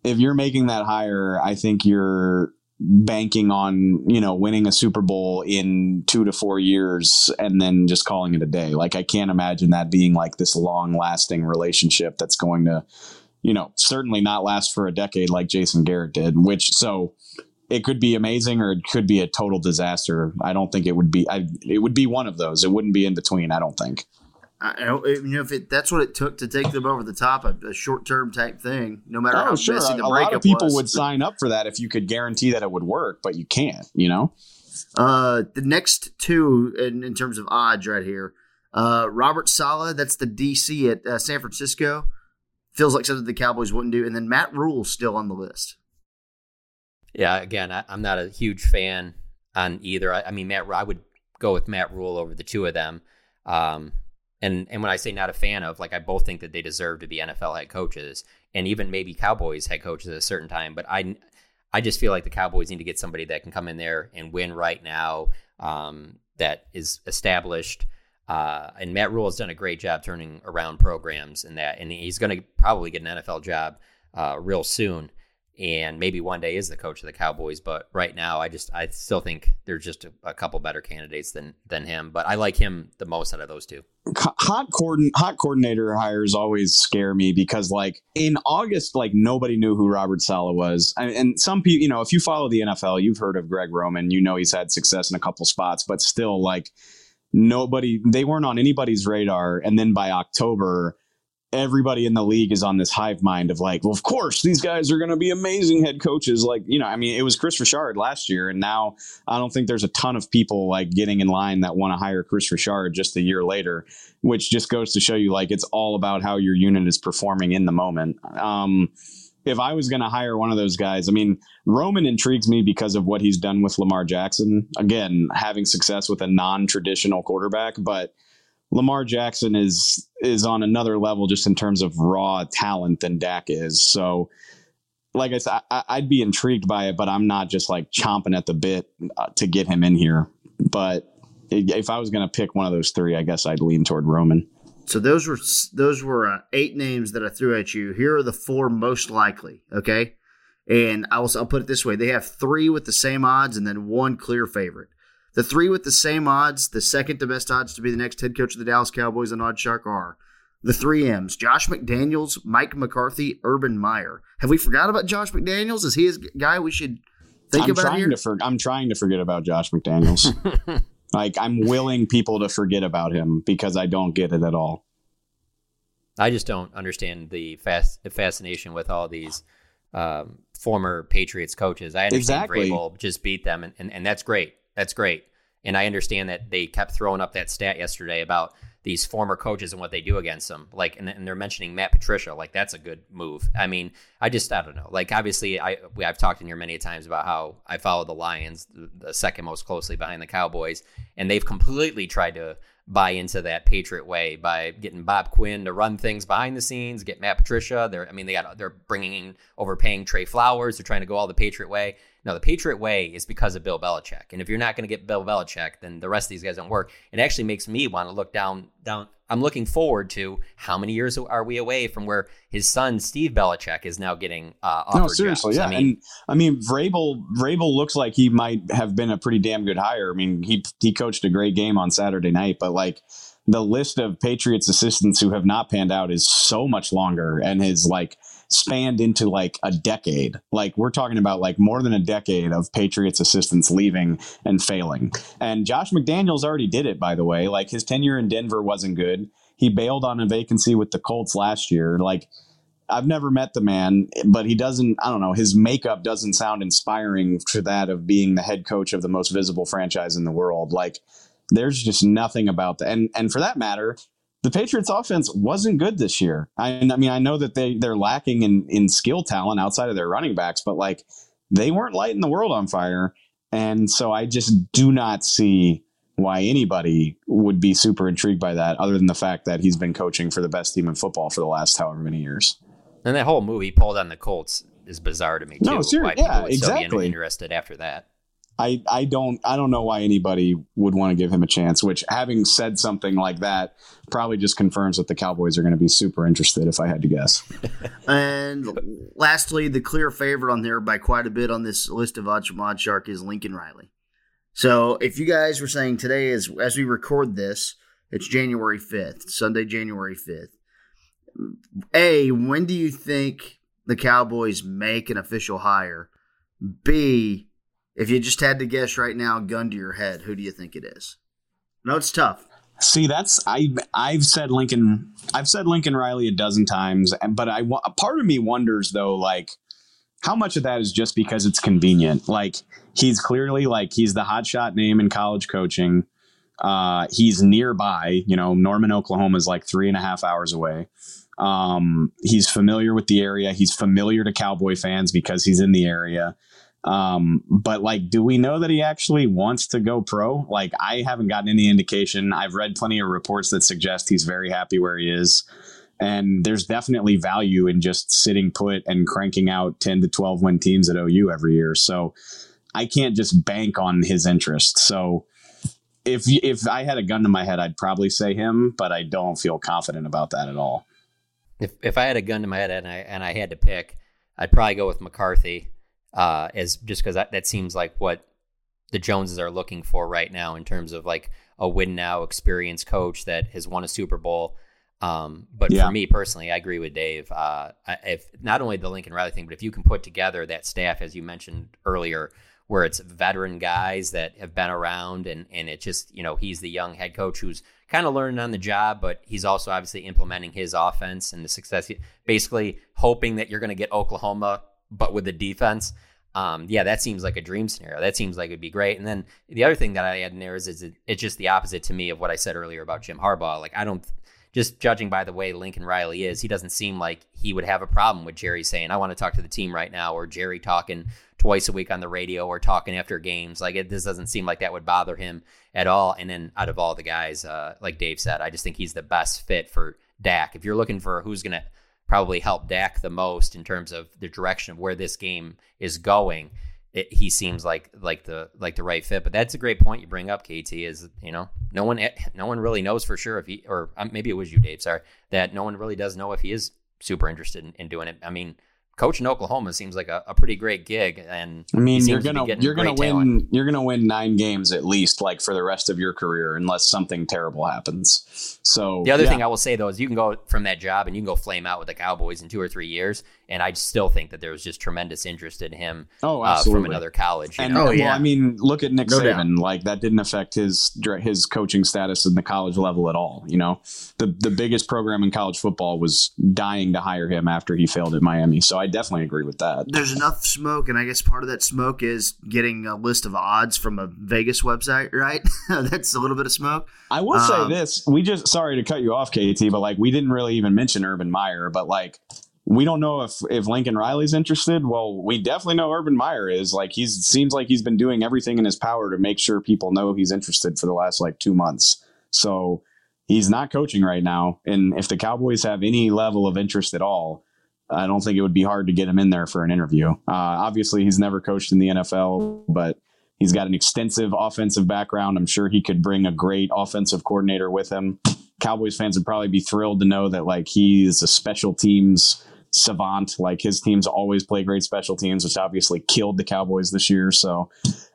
if you're making that hire, I think you're banking on you know winning a Super Bowl in two to four years and then just calling it a day. Like I can't imagine that being like this long lasting relationship that's going to you know certainly not last for a decade like Jason Garrett did. Which so it could be amazing or it could be a total disaster. I don't think it would be. I, it would be one of those. It wouldn't be in between. I don't think. I don't, you know, if it, that's what it took to take them over the top, a, a short term type thing, no matter oh, how sure. messy the a, breakup A lot of people was. would sign up for that if you could guarantee that it would work, but you can't, you know? Uh, the next two, in, in terms of odds right here, uh, Robert Saleh, that's the DC at uh, San Francisco, feels like something the Cowboys wouldn't do. And then Matt Rhule's still on the list. Yeah, again, I, am not a huge fan on either. I, I mean, Matt, I would go with Matt Rhule over the two of them. Um, and and when I say not a fan of, like I both think that they deserve to be NFL head coaches and even maybe Cowboys head coaches at a certain time. But I I just feel like the Cowboys need to get somebody that can come in there and win right now. Um, that is established. Uh, and Matt Rhule has done a great job turning around programs and that, and he's going to probably get an NFL job uh, real soon and maybe one day is the coach of the Cowboys. But right now, I just I still think there's just a, a, couple better candidates than than him. But I like him the most out of those two. Hot coordin- hot coordinator hires always scare me because like in August, like nobody knew who Robert Saleh was, and, and some people, you know, if you follow the NFL, you've heard of Greg Roman. You know he's had success in a couple spots, but still, like nobody, they weren't on anybody's radar. And then by October everybody in the league is on this hive mind of like, well, of course these guys are going to be amazing head coaches. Like, you know, I mean, it was Kris Richard last year, and now I don't think there's a ton of people like getting in line that want to hire Kris Richard just a year later, which just goes to show you like it's all about how your unit is performing in the moment. Um, if I was going to hire one of those guys, I mean, Roman intrigues me because of what he's done with Lamar Jackson. Again, having success with a non-traditional quarterback, but Lamar Jackson is is on another level just in terms of raw talent than Dak is. So, like I said, I, would be intrigued by it, but I'm not just like chomping at the bit uh, to get him in here. But if I was going to pick one of those three, I guess I'd lean toward Roman. So those were those were uh, eight names that I threw at you. Here are the four most likely. Okay, and I will I'll put it this way: they have three with the same odds, and then one clear favorite. The three with the same odds, the second to best odds to be the next head coach of the Dallas Cowboys on OddsShark are the three M's: Josh McDaniels, Mike McCarthy, Urban Meyer. Have we forgot about Josh McDaniels? Is he a guy we should think I'm about trying here? To for, I'm trying to forget about Josh McDaniels. like I'm willing people to forget about him because I don't get it at all. I just don't understand the fast fascination with all these um, former Patriots coaches. I understand exactly. Vrabel just beat them, and, and, and that's great. That's great. And I understand that they kept throwing up that stat yesterday about these former coaches and what they do against them. Like, and, and, they're mentioning Matt Patricia. Like, that's a good move. I mean, I just, I don't know. Like, obviously, I we, I've talked in here many times about how I follow the Lions, the, second most closely behind the Cowboys, and they've completely tried to buy into that Patriot way by getting Bob Quinn to run things behind the scenes, get Matt Patricia. They're, I mean, they got they're bringing in overpaying Trey Flowers. They're trying to go all the Patriot way. No, the Patriot way is because of Bill Belichick. And if you're not going to get Bill Belichick, then the rest of these guys don't work. It actually makes me want to look down down. I'm looking forward to how many years are we away from where his son Steve Belichick is now getting uh, no seriously jobs. yeah I mean, and I mean Vrabel Vrabel looks like he might have been a pretty damn good hire. I mean he he coached a great game on Saturday night, but like the list of Patriots assistants who have not panned out is so much longer and his like spanned into like a decade. Like we're talking about like more than a decade of Patriots assistants leaving and failing. And Josh McDaniels already did it, by the way. Like his tenure in Denver wasn't good. He bailed on a vacancy with the Colts last year. Like I've never met the man, but he doesn't, I don't know, his makeup doesn't sound inspiring to that of being the head coach of the most visible franchise in the world. Like there's just nothing about that. And and for that matter, the Patriots offense wasn't good this year. I, I mean, I know that they they're lacking in in skill talent outside of their running backs, but like they weren't lighting the world on fire. And so I just do not see why anybody would be super intrigued by that, other than the fact that he's been coaching for the best team in football for the last however many years. And that whole movie, pulled on the Colts is bizarre to me too. No, seriously, yeah, would still be exactly. interested after that. I, I don't I don't know why anybody would want to give him a chance. Which, having said something like that, probably just confirms that the Cowboys are going to be super interested. If I had to guess. and lastly, the clear favorite on there by quite a bit on this list of odds from OddsShark is Lincoln Riley. So, if you guys were saying today is as we record this, it's January fifth, Sunday, January fifth. A, when do you think the Cowboys make an official hire? B, if you just had to guess right now, gun to your head, who do you think it is? No, it's tough. See, that's I I've said Lincoln I've said Lincoln Riley a dozen times, but I a part of me wonders though, like how much of that is just because it's convenient. Like he's clearly like he's the hotshot name in college coaching. Uh, he's nearby. You know, Norman, Oklahoma is like three and a half hours away. Um, he's familiar with the area. He's familiar to Cowboy fans because he's in the area. Um, but like, do we know that he actually wants to go pro? Like, I haven't gotten any indication. I've read plenty of reports that suggest he's very happy where he is. And there's definitely value in just sitting put and cranking out 10 to 12 win teams at OU every year. So I can't just bank on his interest. So if if I had a gun to my head, I'd probably say him, but I don't feel confident about that at all. If if I had a gun to my head and I and I had to pick, I'd probably go with McCarthy uh, as just because that, that seems like what the Joneses are looking for right now in terms of like a win now experienced coach that has won a Super Bowl. Um, but Yeah. for me personally, I agree with Dave. Uh, if not only the Lincoln Riley thing, but if you can put together that staff, as you mentioned earlier, where it's veteran guys that have been around and, and it just, you know, he's the young head coach who's kind of learning on the job, but he's also obviously implementing his offense and the success. Basically, hoping that you're going to get Oklahoma, but with the defense. Um, yeah, that seems like a dream scenario. That seems like it'd be great. And then the other thing that I add in there is, is it, it's just the opposite to me of what I said earlier about Jim Harbaugh. Like I don't, just judging by the way Lincoln Riley is, he doesn't seem like he would have a problem with Jerry saying, "I want to talk to the team right now," or Jerry talking twice a week on the radio or talking after games. Like it, this doesn't seem like that would bother him at all. And then out of all the guys, uh, like Dave said, I just think he's the best fit for Dak. If you're looking for who's going to probably help Dak the most in terms of the direction of where this game is going, it, he seems like like the like the right fit. But that's a great point you bring up, KT. Is you know no one no one really knows for sure if he or um, maybe it was you, Dave. Sorry, that no one really does know if he is super interested in, in doing it. I mean, coach in Oklahoma seems like a, a pretty great gig. And I mean, you're gonna to you're gonna win talent. you're gonna win nine games at least, like for the rest of your career, unless something terrible happens. So the other yeah. thing I will say though is you can go from that job and you can go flame out with the Cowboys in two or three years, and I still think that there was just tremendous interest in him. Oh, uh, from another college. And oh, yeah. Well, I mean, look at Nick no Saban. Doubt. Like that didn't affect his his coaching status in the college level at all. You know, the the biggest program in college football was dying to hire him after he failed at Miami. So I definitely agree with that. There's enough smoke, and I guess part of that smoke is getting a list of odds from a Vegas website, right? That's a little bit of smoke. I will um, say this: we just sorry to cut you off, KT, but like we didn't really even mention Urban Meyer, but like we don't know if if Lincoln Riley's interested. Well, we definitely know Urban Meyer is. Like he's seems like he's been doing everything in his power to make sure people know he's interested for the last like two months. So he's not coaching right now, and if the Cowboys have any level of interest at all, I don't think it would be hard to get him in there for an interview. Uh, obviously, he's never coached in the NFL, but he's got an extensive offensive background. I'm sure he could bring a great offensive coordinator with him. Cowboys fans would probably be thrilled to know that like he's a special teams savant. Like his teams always play great special teams, which obviously killed the Cowboys this year. So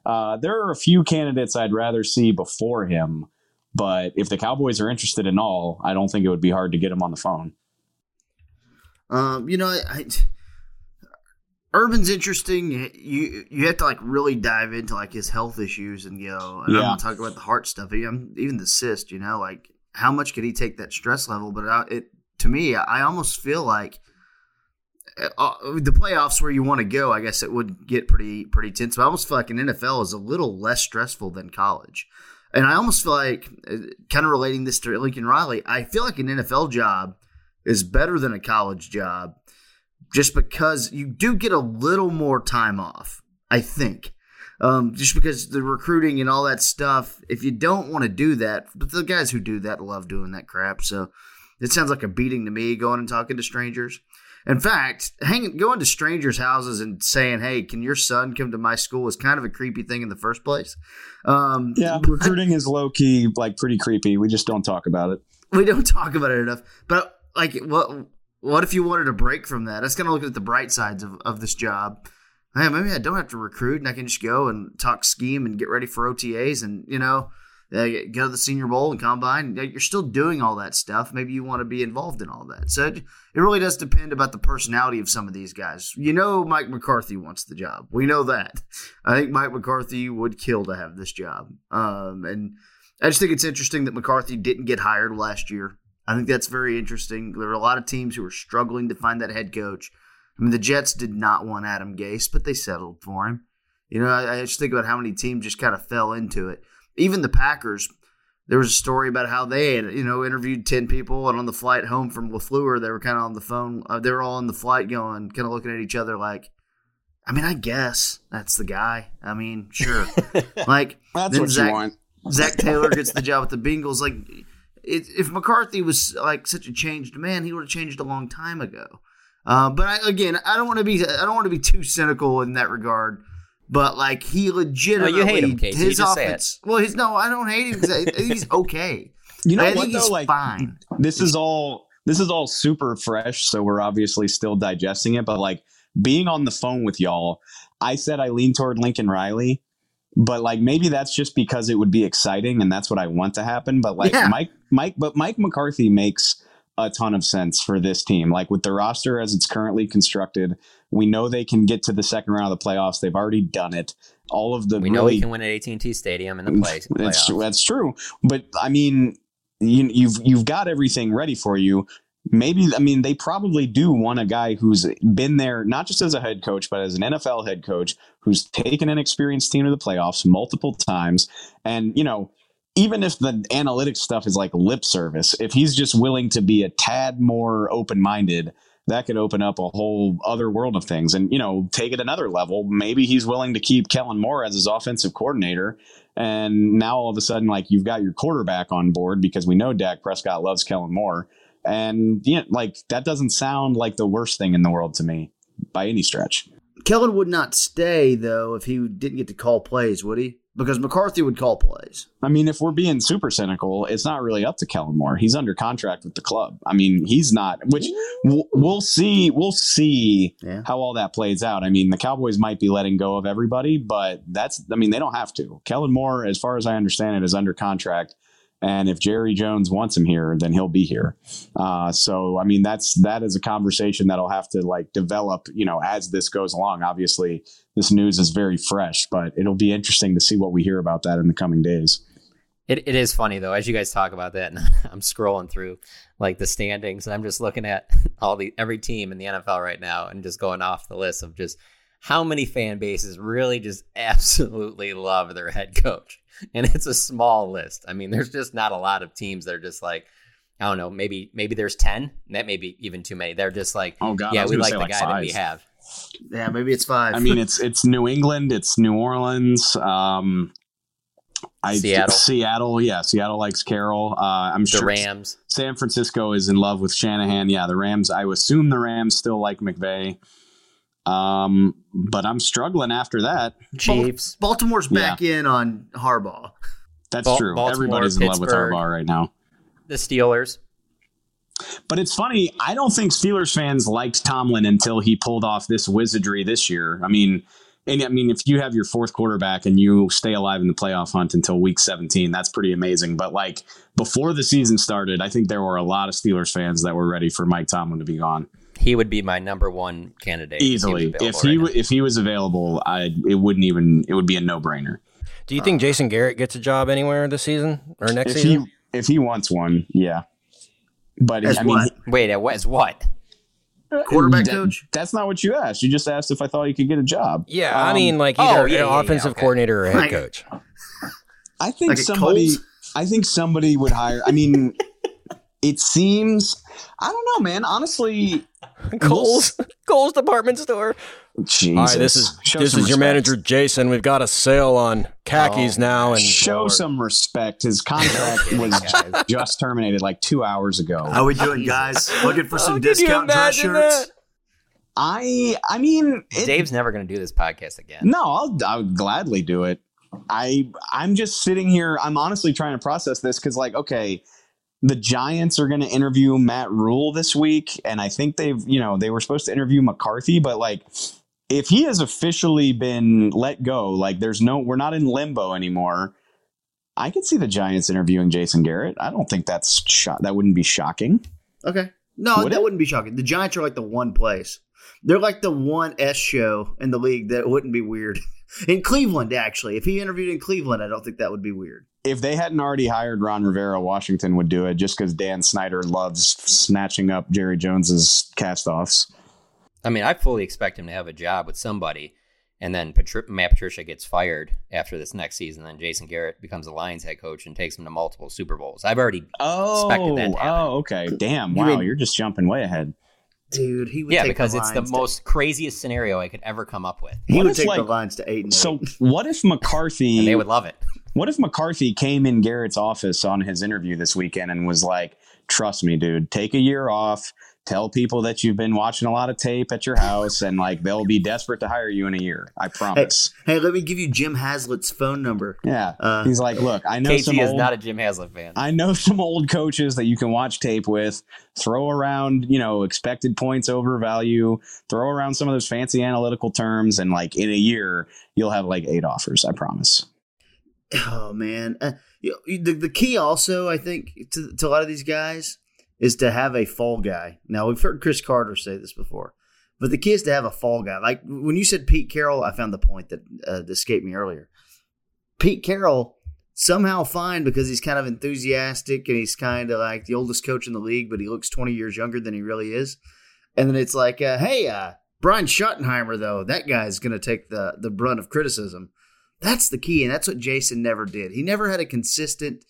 uh, there are a few candidates I'd rather see before him. But if the Cowboys are interested in all, I don't think it would be hard to get him on the phone. Um, you know, I, I, Urban's interesting. You you have to like really dive into like his health issues and you know, and yeah. I'm not talking about the heart stuff. Even, even the cyst. You know, like how much could he take that stress level? But I, it to me, I almost feel like uh, uh the playoffs where you want to go. I guess it would get pretty pretty tense. But I almost feel like an NFL is a little less stressful than college. And I almost feel like, uh, kind of relating this to Lincoln Riley, I feel like an NFL job is better than a college job just because you do get a little more time off, I think. Um, just because the recruiting and all that stuff, if you don't want to do that, but the guys who do that love doing that crap. So it sounds like a beating to me going and talking to strangers. In fact, hanging, going to strangers' houses and saying, "Hey, can your son come to my school?" is kind of a creepy thing in the first place. Um, yeah, recruiting is low key, like pretty creepy. We just don't talk about it. We don't talk about it enough. But like what what if you wanted to break from that? That's kind of look at the bright sides of, of this job. Hey, maybe I don't have to recruit and I can just go and talk scheme and get ready for OTAs and you know uh, go to the Senior Bowl and combine. You're still doing all that stuff. Maybe you want to be involved in all that. So it, it really does depend about the personality of some of these guys. You know, Mike McCarthy wants the job. We know that. I think Mike McCarthy would kill to have this job. Um, and I just think it's interesting that McCarthy didn't get hired last year. I think that's very interesting. There are a lot of teams who are struggling to find that head coach. I mean, the Jets did not want Adam Gase, but they settled for him. You know, I, I just think about how many teams just kind of fell into it. Even the Packers, there was a story about how they had, you know, interviewed 10 people, and on the flight home from LaFleur, they were kind of on the phone. Uh, they were all on the flight going, kind of looking at each other like, I mean, I guess that's the guy. I mean, sure. like, that's what Zac, you want. Zac Taylor gets the job with the Bengals. Like, it, if McCarthy was like such a changed man, he would have changed a long time ago. Uh, but I, again, I don't want to be I don't want to be too cynical in that regard. But like he legitimately, no, you hate him, Casey. His you offense. Well, he's no, I don't hate him. he's okay. You know I what, think though? he's like fine. This is all this is all super fresh, so we're obviously still digesting it. But like being on the phone with y'all, I said I lean toward Lincoln Riley but like maybe that's just because it would be exciting and that's what I want to happen. But like yeah. Mike, Mike, but Mike McCarthy makes a ton of sense for this team. Like with the roster as it's currently constructed, we know they can get to the second round of the playoffs. They've already done it. All of the we really, know we can win at AT and T Stadium in the play. That's that's true. But I mean, you, you've you've got everything ready for you. Maybe I mean they probably do want a guy who's been there not just as a head coach but as an NFL head coach who's taken an experienced team to the playoffs multiple times and you know even if the analytics stuff is like lip service if he's just willing to be a tad more open-minded that could open up a whole other world of things and you know take it another level maybe he's willing to keep Kellen Moore as his offensive coordinator and now all of a sudden like you've got your quarterback on board because we know Dak Prescott loves Kellen Moore and you know, like that doesn't sound like the worst thing in the world to me by any stretch. Kellen would not stay though if he didn't get to call plays, would he? Because McCarthy would call plays. I mean, if we're being super cynical, it's not really up to Kellen Moore. He's under contract with the club. I mean, he's not. Which we'll, we'll see. We'll see yeah. how all that plays out. I mean, the Cowboys might be letting go of everybody, but that's. I mean, they don't have to. Kellen Moore, as far as I understand it, is under contract and if Jerry Jones wants him here, then he'll be here. Uh, so, I mean, that's that is a conversation that'll have to like develop, you know, as this goes along. Obviously, this news is very fresh, but it'll be interesting to see what we hear about that in the coming days. It, it is funny though, as you guys talk about that, and I'm scrolling through like the standings, and I'm just looking at all the every team in the NFL right now, and just going off the list of just how many fan bases really just absolutely love their head coach and it's a small list. I mean, there's just not a lot of teams that are just like, I don't know, maybe maybe there's ten. That may be even too many. They're just like, oh god, yeah, we like the like guy five. that we have. Yeah, maybe it's five. I mean, it's it's New England, it's New Orleans, um, I, Seattle. Seattle, yeah, Seattle likes Carroll. Uh, I'm The sure Rams. San Francisco is in love with Shanahan. Yeah, the Rams. I assume the Rams still like McVay. Um, but I'm struggling after that. Chiefs. Baltimore's back in on Harbaugh. That's Bal- true. Baltimore, Everybody's in love with Harbaugh right now. The Steelers. But it's funny. I don't think Steelers fans liked Tomlin until he pulled off this wizardry this year. I mean, and I mean, if you have your fourth quarterback and you stay alive in the playoff hunt until week 17, that's pretty amazing. But like before the season started, I think there were a lot of Steelers fans that were ready for Mike Tomlin to be gone He would be my number one candidate. easily. If he was If he available if he was available, I it wouldn't even it would be a no brainer. Do you think Jason Garrett gets a job anywhere this season or next If season? he if he wants one, yeah. But As I mean, what? right. Wait, as what? Quarterback that- coach? That's not what you asked. You just asked if I thought he could get a job. yeah, I Um, mean, like oh, either yeah, an yeah, yeah, offensive okay. coordinator or head Like- coach. I think Like somebody. Kohl's? I think somebody would hire. I mean, it seems. I don't know, man. Honestly, Kohl's Kohl's department store. Jesus. All right, this is Show this some is your respect. manager Jason. We've got a sale on khakis Oh, now, and Show some respect. His contract was just terminated like two hours ago. How we doing, guys? Looking for some Oh, discount dress shirts. that? I. I mean, it, Dave's never going to do this podcast again. No, I'll. I would gladly do it. I. I'm just sitting here. I'm honestly trying to process this because, like, okay, the Giants are going to interview Matt Rhule this week, and I think they've, you know, they were supposed to interview McCarthy, but like, if he has officially been let go, like, there's no, we're not in limbo anymore. I could see the Giants interviewing Jason Garrett. I don't think that's sho- that wouldn't be shocking. Okay. No, Would that it? wouldn't be shocking. The Giants are like the one place. They're like the one S show in the league that wouldn't be weird. In Cleveland, actually. If he interviewed in Cleveland, I don't think that would be weird. If they hadn't already hired Ron Rivera, Washington would do it just because Dan Snyder loves snatching up Jerry Jones's cast-offs. I mean, I fully expect him to have a job with somebody, and then Patri- Matt Patricia gets fired after this next season. Then Jason Garrett becomes the Lions head coach and takes him to multiple Super Bowls. I've already expected that to oh, happen. oh, okay. Damn. You Wow, mean- you're just jumping way ahead. Dude, he would yeah, take because the it's the to- most craziest scenario I could ever come up with, He What would if, take the like- Lions to eight and So, eight. what if McCarthy? and they would love it. What if McCarthy came in Garrett's office on his interview this weekend and was like, "Trust me, dude. Take a year off. Tell people that you've been watching a lot of tape at your house, and like they'll be desperate to hire you in a year. I promise." hey, let me give you Jim Haslett's phone number. Yeah. Uh, He's like, "Look, I know some KT is old, not a Jim Haslett fan. I know some old coaches that you can watch tape with, throw around, you know, expected points over value, throw around some of those fancy analytical terms, and like in a year, you'll have like eight offers. I promise. Oh man, uh, you know, the the key also I think to, to a lot of these guys is to have a fall guy. Now we've heard Cris Carter say this before, but the key is to have a fall guy. Like when you said Pete Carroll, I found the point that uh, escaped me earlier. Pete Carroll somehow fine because he's kind of enthusiastic and he's kind of like the oldest coach in the league, but he looks 20 years younger than he really is. And then it's like, uh, hey, uh, Brian Schottenheimer, though, that guy's going to take the, the brunt of criticism. That's the key. And that's what Jason never did. He never had a consistent,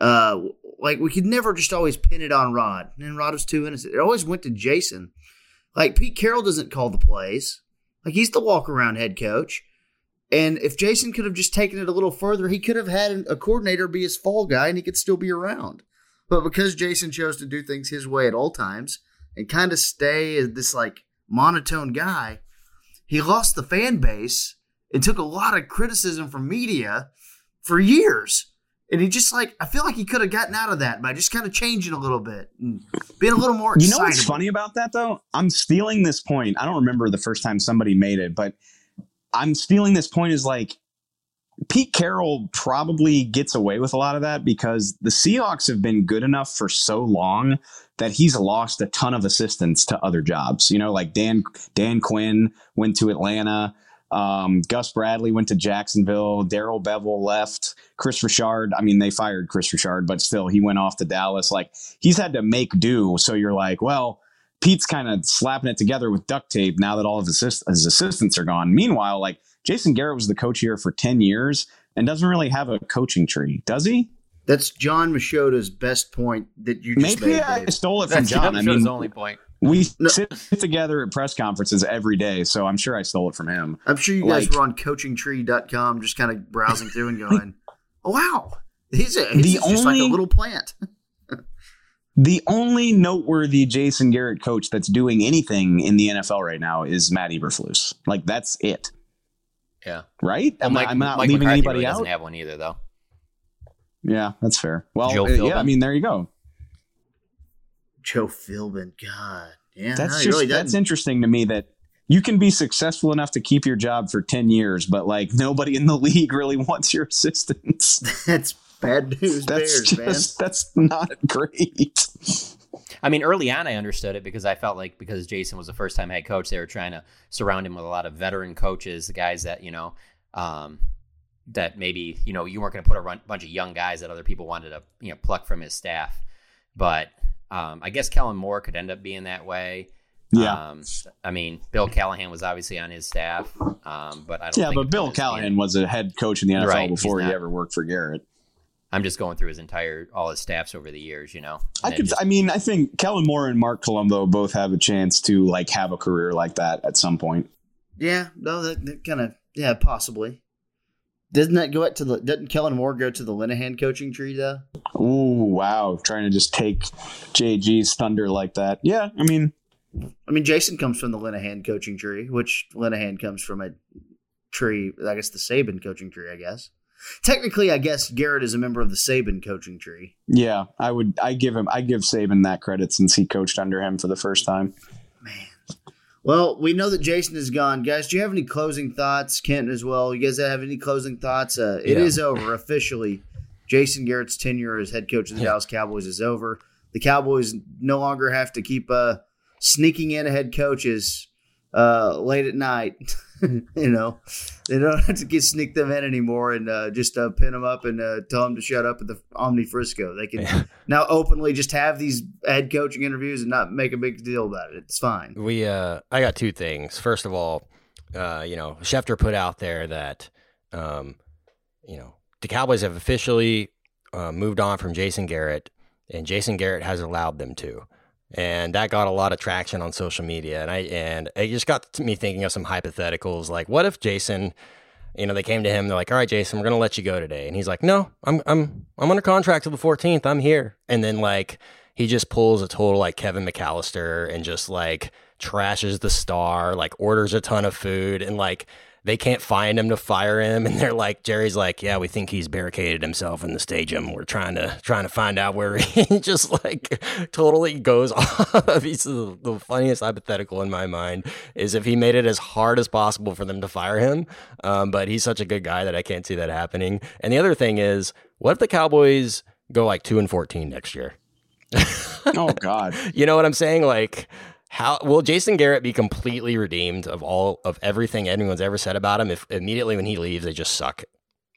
uh, like, we could never just always pin it on Rod. And then Rod was too innocent. It always went to Jason. Like, Pete Carroll doesn't call the plays, like, he's the walk around head coach. And if Jason could have just taken it a little further, he could have had a coordinator be his fall guy and he could still be around. But because Jason chose to do things his way at all times and kind of stay this like monotone guy, he lost the fan base and took a lot of criticism from media for years. And he just like I feel like he could have gotten out of that by just kind of changing a little bit and being a little more. You know what's funny about that though? I'm stealing this point. I don't remember the first time somebody made it, but I'm stealing this point is like Pete Carroll probably gets away with a lot of that because the Seahawks have been good enough for so long that he's lost a ton of assistants to other jobs. You know, like Dan Dan Quinn went to Atlanta. Um, Gus Bradley went to Jacksonville. Darrell Bevell left. Kris Richard, I mean, they fired Kris Richard, but still, he went off to Dallas. Like, he's had to make do. So you're like, well, Pete's kind of slapping it together with duct tape now that all of his, assist- his assistants are gone. Meanwhile, like Jason Garrett was the coach here for 10 years and doesn't really have a coaching tree, does he? That's John Machota's best point that you just Maybe made. I Dave. stole it from That's John. I mean, only point. We sit together at press conferences every day, so I'm sure I stole it from him. I'm sure you guys Like- were on coachingtree.com just kind of browsing through and going, oh, wow, he's, a, The he's just like a little plant. The only noteworthy Jason Garrett coach that's doing anything in the NFL right now is Matt Eberflus. Like that's it, Yeah. right? Well, I'm, Mike, not- I'm not Mike leaving McCarthy anybody really out. doesn't have one either, though. yeah, that's fair. Well, uh, yeah, I mean, there you go. Joe Philbin, God. Yeah, That's no, just really that's interesting to me that you can be successful enough to keep your job for 10 years, but like nobody in the league really wants your assistance. That's bad news, That's Bears, man. just that's not great. I mean, early on, I understood it because I felt like because Jason was the first time head coach, they were trying to surround him with a lot of veteran coaches, the guys that you know, um, that maybe you know you weren't going to put a run, bunch of young guys that other people wanted to you know pluck from his staff. But um, I guess Kellen Moore could end up being that way. Yeah. Um, I mean, Bill Callahan was obviously on his staff, um, but I don't. Yeah, think but Bill him Callahan being- was a head coach in the NFL Right, he's before he ever worked for Garrett. I'm just going through his entire all his staffs over the years, you know. I could. just- I mean, I think Kellen Moore and Marc Colombo both have a chance to like have a career like that at some point. Yeah, no, that, that kind of, yeah, possibly. Doesn't that go up to the, doesn't Kellen Moore go to the Linehan coaching tree, though? Ooh, wow! Trying to just take JG's thunder like that. Yeah, I mean, I mean, Jason comes from the Linehan coaching tree, which Linehan comes from a tree, I guess the Saban coaching tree, I guess. Technically, I guess Garrett is a member of the Saban coaching tree. yeah, I would. I give him. I give Saban that credit since he coached under him for the first time. Well, we know that Jason is gone. Guys, do you have any closing thoughts? Kent as well. You guys have any closing thoughts? Uh, It Yeah. is over officially. Jason Garrett's tenure as head coach of the Dallas Cowboys is over. The Cowboys no longer have to keep uh, sneaking in head coaches uh, late at night. you know, they don't have to get sneak them in anymore and uh, just uh, pin them up and uh, tell them to shut up at the Omni Frisco. They can now openly just have these head coaching interviews and not make a big deal about it. It's fine. We uh I got two things. First of all, uh, you know, Schefter put out there that um, you know, the Cowboys have officially uh, moved on from Jason Garrett, and Jason Garrett has allowed them to. And that got a lot of traction on social media, and I and it just got me thinking of some hypotheticals, like what if Jason, you know, they came to him, they're like, "All right, Jason, we're gonna let you go today," and he's like, "No, I'm I'm I'm under contract till the 14th. I'm here," and then like he just pulls a total like Kevin McCallister and just like trashes the star, like orders a ton of food and like they can't find him to fire him and they're like Jerry's like, "Yeah, we think he's barricaded himself in the stadium. We're trying to trying to find out where he just like totally goes off." he's the, the funniest hypothetical in my mind is if he made it as hard as possible for them to fire him. Um, but he's such a good guy that I can't see that happening. And the other thing is, what if the Cowboys go like 2 and 14 next year? oh God. You know what I'm saying? Like how will Jason Garrett be completely redeemed of all of everything anyone's ever said about him if immediately when he leaves they just suck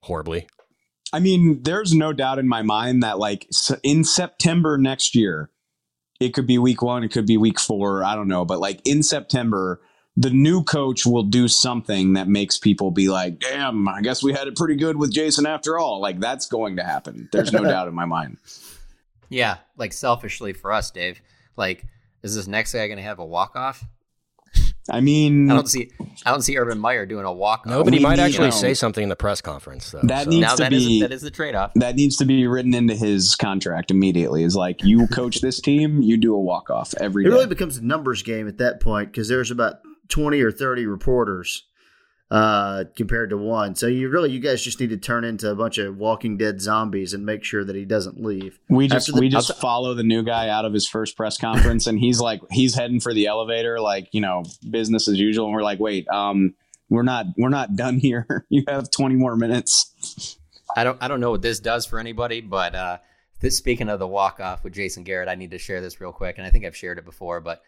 horribly? I mean, there's no doubt in my mind that like in September next year, it could be week one, it could be week four, I don't know, but like in September, the new coach will do something that makes people be like, damn, I guess we had it pretty good with Jason after all. Like that's going to happen. There's no doubt in my mind. Yeah, like selfishly for us, Dave, like, is this next guy going to have a walk off? I mean, I don't see, I don't see Urban Meyer doing a walk. No, but he might actually um, say something in the press conference. Though, that so. needs now to that be is, that is the trade off. That needs to be written into his contract immediately. Is like you coach this team, you do a walk off every. It day. really becomes a numbers game at that point because there's about twenty or thirty reporters uh, compared to one. So you really, you guys just need to turn into a bunch of Walking Dead zombies and make sure that he doesn't leave. We just the- we just follow the new guy out of his first press conference, and he's like he's heading for the elevator, like you know business as usual. And we're like, wait, um, we're not we're not done here. you have twenty more minutes. I don't I don't know what this does for anybody, but uh, this speaking of the walk off with Jason Garrett, I need to share this real quick, and I think I've shared it before, but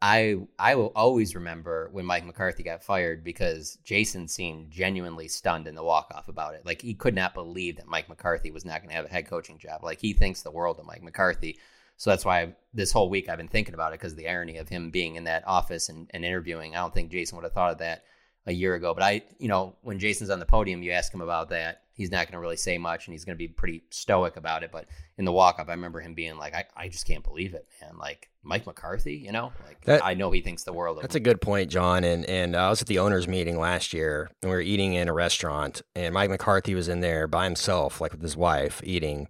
I I will always remember when Mike McCarthy got fired because Jason seemed genuinely stunned in the walk off about it. Like he could not believe that Mike McCarthy was not going to have a head coaching job. Like he thinks the world of Mike McCarthy. So that's why I, this whole week I've been thinking about it because the irony of him being in that office and, and interviewing. I don't think Jason would have thought of that a year ago. But I, you know, when Jason's on the podium, you ask him about that. He's not going to really say much and he's going to be pretty stoic about it. But in the walk up, I remember him being like, I, I just can't believe it, man. Like Mike McCarthy, you know, like That- I know he thinks the world of That's him. a good point, John. And and uh, I was at the owners' meeting last year, and we were eating in a restaurant, and Mike McCarthy was in there by himself, like with his wife, eating.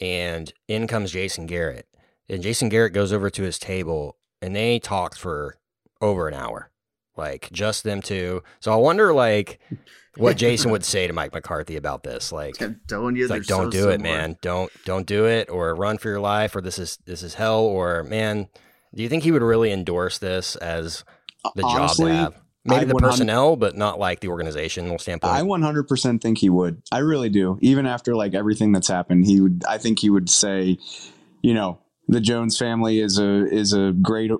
And in comes Jason Garrett, and Jason Garrett goes over to his table, and they talked for over an hour, like just them two. So I wonder, like, what Jason would say to Mike McCarthy about this, like. I'm telling you, like don't so do it, man. Don't don't do it, or run for your life, or this is this is hell, or man. Do you think he would really endorse this as uh, the Honestly, job to have? Maybe I the personnel, but not like the organizational standpoint. I 100% think he would. I really do. Even after like everything that's happened, he would. I think he would say, you know, the Jones family is a is a great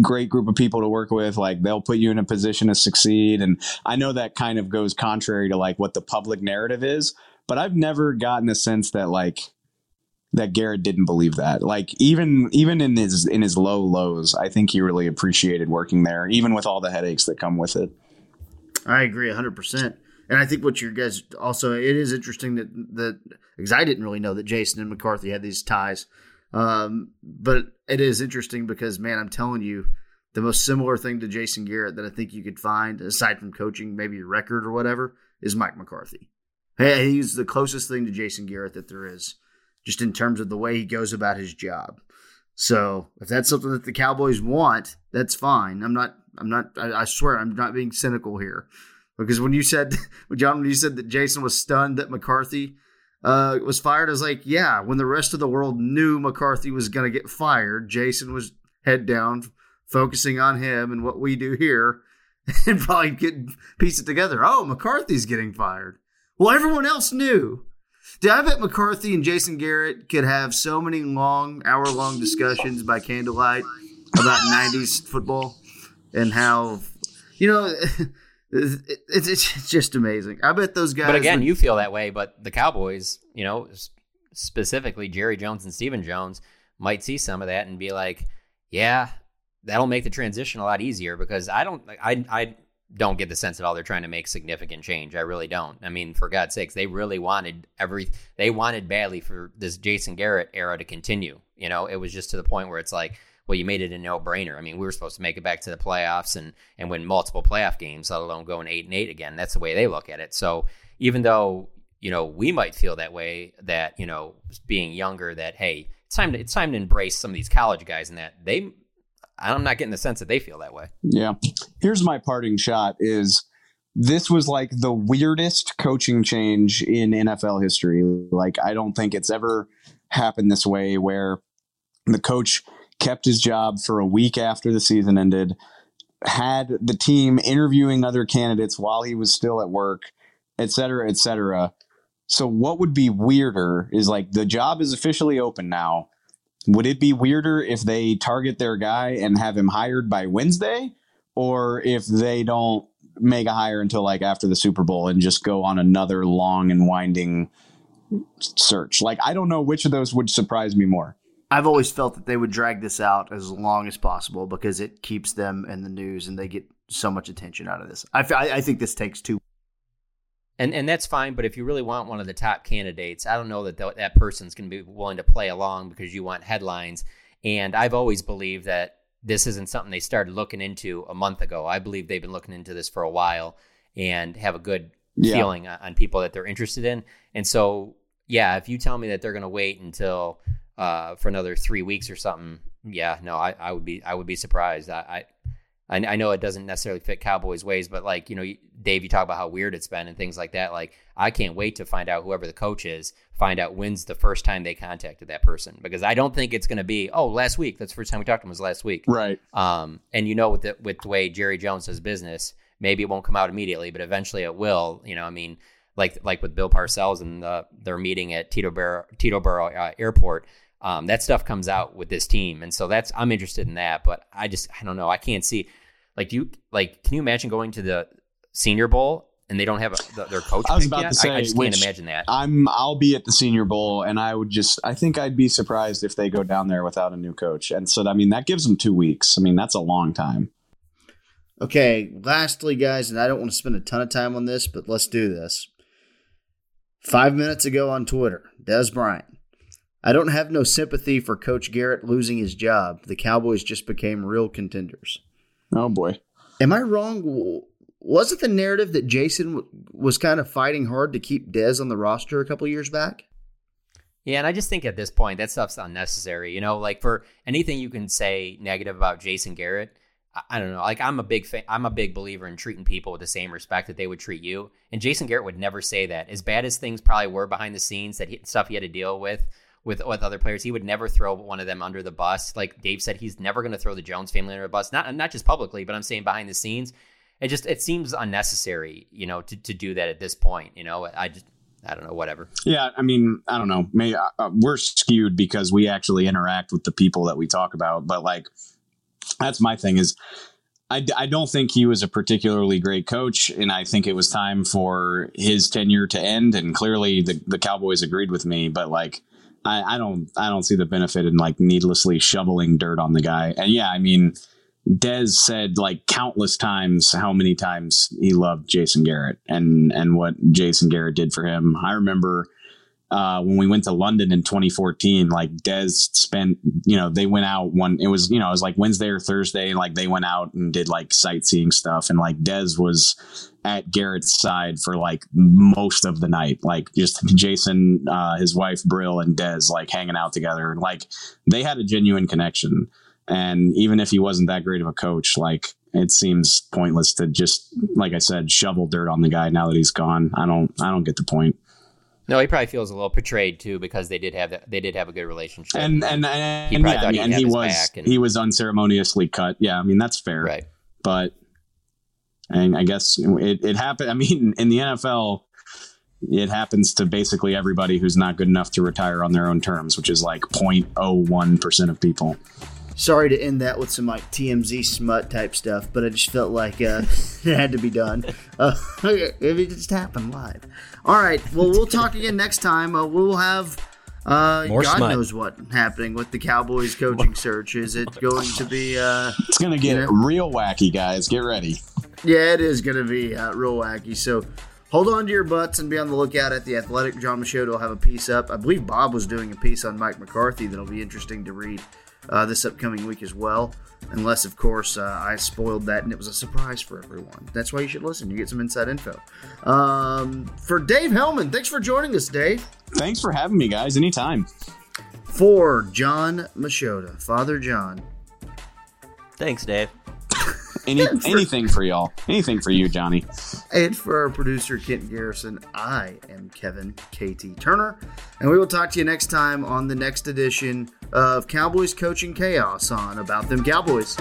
great group of people to work with. Like they'll put you in a position to succeed. And I know that kind of goes contrary to like what the public narrative is. But I've never gotten a sense that like that Garrett didn't believe that. Like even even in his in his low lows, I think he really appreciated working there, even with all the headaches that come with it. I agree 100%. And I think what you guys also, it is interesting that, that because I didn't really know that Jason and McCarthy had these ties. Um, but it is interesting because, man, I'm telling you, the most similar thing to Jason Garrett that I think you could find, aside from coaching, maybe record or whatever, is Mike McCarthy. He's the closest thing to Jason Garrett that there is, just in terms of the way he goes about his job. So if that's something that the Cowboys want, that's fine. I'm not. I'm not. I, I swear, I'm not being cynical here, because when you said, John, when you said that Jason was stunned that McCarthy uh, was fired, I was like, yeah. When the rest of the world knew McCarthy was going to get fired, Jason was head down, focusing on him and what we do here, and probably get piece it together. Oh, McCarthy's getting fired. Well, everyone else knew. Dude, I bet McCarthy and Jason Garrett could have so many long, hour long discussions by candlelight about 90s football and how, you know, it's, it's, just amazing. I bet those guys. But again, would- you feel that way, but the Cowboys, you know, specifically Jerry Jones and Stephen Jones might see some of that and be like, yeah, that'll make the transition a lot easier because I don't I I don't get the sense at all they're trying to make significant change. I really don't. I mean, for God's sakes, they really wanted every they wanted badly for this Jason Garrett era to continue. You know, it was just to the point where it's like, well, you made it a no brainer. I mean, we were supposed to make it back to the playoffs and and win multiple playoff games, let alone going eight and eight again. That's the way they look at it. So even though you know we might feel that way, that you know being younger, that hey, it's time to it's time to embrace some of these college guys, and that they, I'm not getting the sense that they feel that way. Yeah. Here's my parting shot is this was like the weirdest coaching change in NFL history. Like I don't think it's ever happened this way where the coach kept his job for a week after the season ended, had the team interviewing other candidates while he was still at work, et cetera, et cetera. So what would be weirder is like the job is officially open now. Would it be weirder if they target their guy and have him hired by Wednesday? Or if they don't make a hire until like after the Super Bowl and just go on another long and winding search. Like I don't know which of those would surprise me more. I've always felt that they would drag this out as long as possible because it keeps them in the news and they get so much attention out of this. I, I think this takes two. And and that's fine, but if you really want one of the top candidates, I don't know that th- that person's going to be willing to play along because you want headlines. And I've always believed that this isn't something they started looking into a month ago. I believe they've been looking into this for a while and have a good yeah. feeling on people that they're interested in. And so, yeah, if you tell me that they're going to wait until uh, for another three weeks or something, yeah, no, I, I would be I would be surprised. I, I I know it doesn't necessarily fit Cowboys ways, but like you know, Dave, you talk about how weird it's been and things like that. Like I can't wait to find out whoever the coach is, find out when's the first time they contacted that person because I don't think it's going to be oh last week. That's the first time we talked to him was last week, right? Um, and you know with the with the way Jerry Jones does business, maybe it won't come out immediately, but eventually it will. You know, I mean, like like with Bill Parcells and the, their meeting at Tito Teterboro uh, Airport. Um, that stuff comes out with this team, and so that's I'm interested in that. But I just I don't know. I can't see like do you like can you imagine going to the Senior Bowl and they don't have a, their coach? I was about yet? to say, I, I just can't imagine that. I'm I'll be at the Senior Bowl, and I would just I think I'd be surprised if they go down there without a new coach. And so I mean that gives them two weeks. I mean that's a long time. Okay, lastly, guys, and I don't want to spend a ton of time on this, but let's do this. Five minutes ago on Twitter, Dez Bryant. I don't have no sympathy for Coach Garrett losing his job. The Cowboys just became real contenders. Oh boy. Am I wrong? Was it the narrative that Jason was kind of fighting hard to keep Dez on the roster a couple years back? Yeah, and I just think at this point that stuff's unnecessary. You know, like for anything you can say negative about Jason Garrett, I don't know. Like I'm a big fan, I'm a big believer in treating people with the same respect that they would treat you. And Jason Garrett would never say that. As bad as things probably were behind the scenes, that he, stuff he had to deal with with with other players, he would never throw one of them under the bus. Like Dave said, he's never going to throw the Jones family under the bus. Not not just publicly, but I'm saying behind the scenes. It just it seems unnecessary, you know, to to do that at this point. You know, I just I don't know, whatever. Yeah, I mean, I don't know. Maybe uh, we're skewed because we actually interact with the people that we talk about, but like that's my thing is I, I don't think he was a particularly great coach, and I think it was time for his tenure to end. And clearly, the, the Cowboys agreed with me. But like, I, I don't I don't see the benefit in like needlessly shoveling dirt on the guy. And yeah, I mean, Dez said like countless times how many times he loved Jason Garrett and and what Jason Garrett did for him. I remember uh, when we went to London in 2014, like Dez spent, you know, they went out one, it was, you know, it was like Wednesday or Thursday. And Like they went out and did like sightseeing stuff. And like Dez was at Garrett's side for like most of the night. Like just Jason, uh, his wife Brill and Dez like hanging out together. Like they had a genuine connection. And even if he wasn't that great of a coach, like it seems pointless to just, like I said, shovel dirt on the guy now that he's gone. I don't, I don't get the point. No, he probably feels a little betrayed too because they did have that they did have a good relationship. And and and, he, and, yeah, and, and he was and, he was unceremoniously cut. Yeah, I mean that's fair. Right. But and I guess it, it happened. I mean, in the NFL, it happens to basically everybody who's not good enough to retire on their own terms, which is like 0.01 percent of people. Sorry to end that with some like TMZ smut type stuff, but I just felt like uh, it had to be done. Uh, it just happened live. All right. Well, we'll talk again next time. Uh, we'll have uh, More God smut. knows what happening with the Cowboys coaching search. Is it going to be? Uh, it's going to get you know, real wacky, guys. Get ready. Yeah, it is going to be uh, real wacky. So hold on to your butts and be on the lookout at the Athletic. John Machota will have a piece up. I believe Bob was doing a piece on Mike McCarthy that'll be interesting to read uh, this upcoming week as well. Unless, of course, uh, I spoiled that and it was a surprise for everyone. That's why you should listen. You get some inside info. Um, for Dave Helman, thanks for joining us, Dave. Thanks for having me, guys. Anytime. For John Machota, Father John. Thanks, Dave. Any, for, anything for y'all. Anything for you, Johnny. And for our producer, Kent Garrison, I am Kevin KT Turner. And we will talk to you next time on the next edition of Cowboys Coaching Chaos on About Them Cowboys.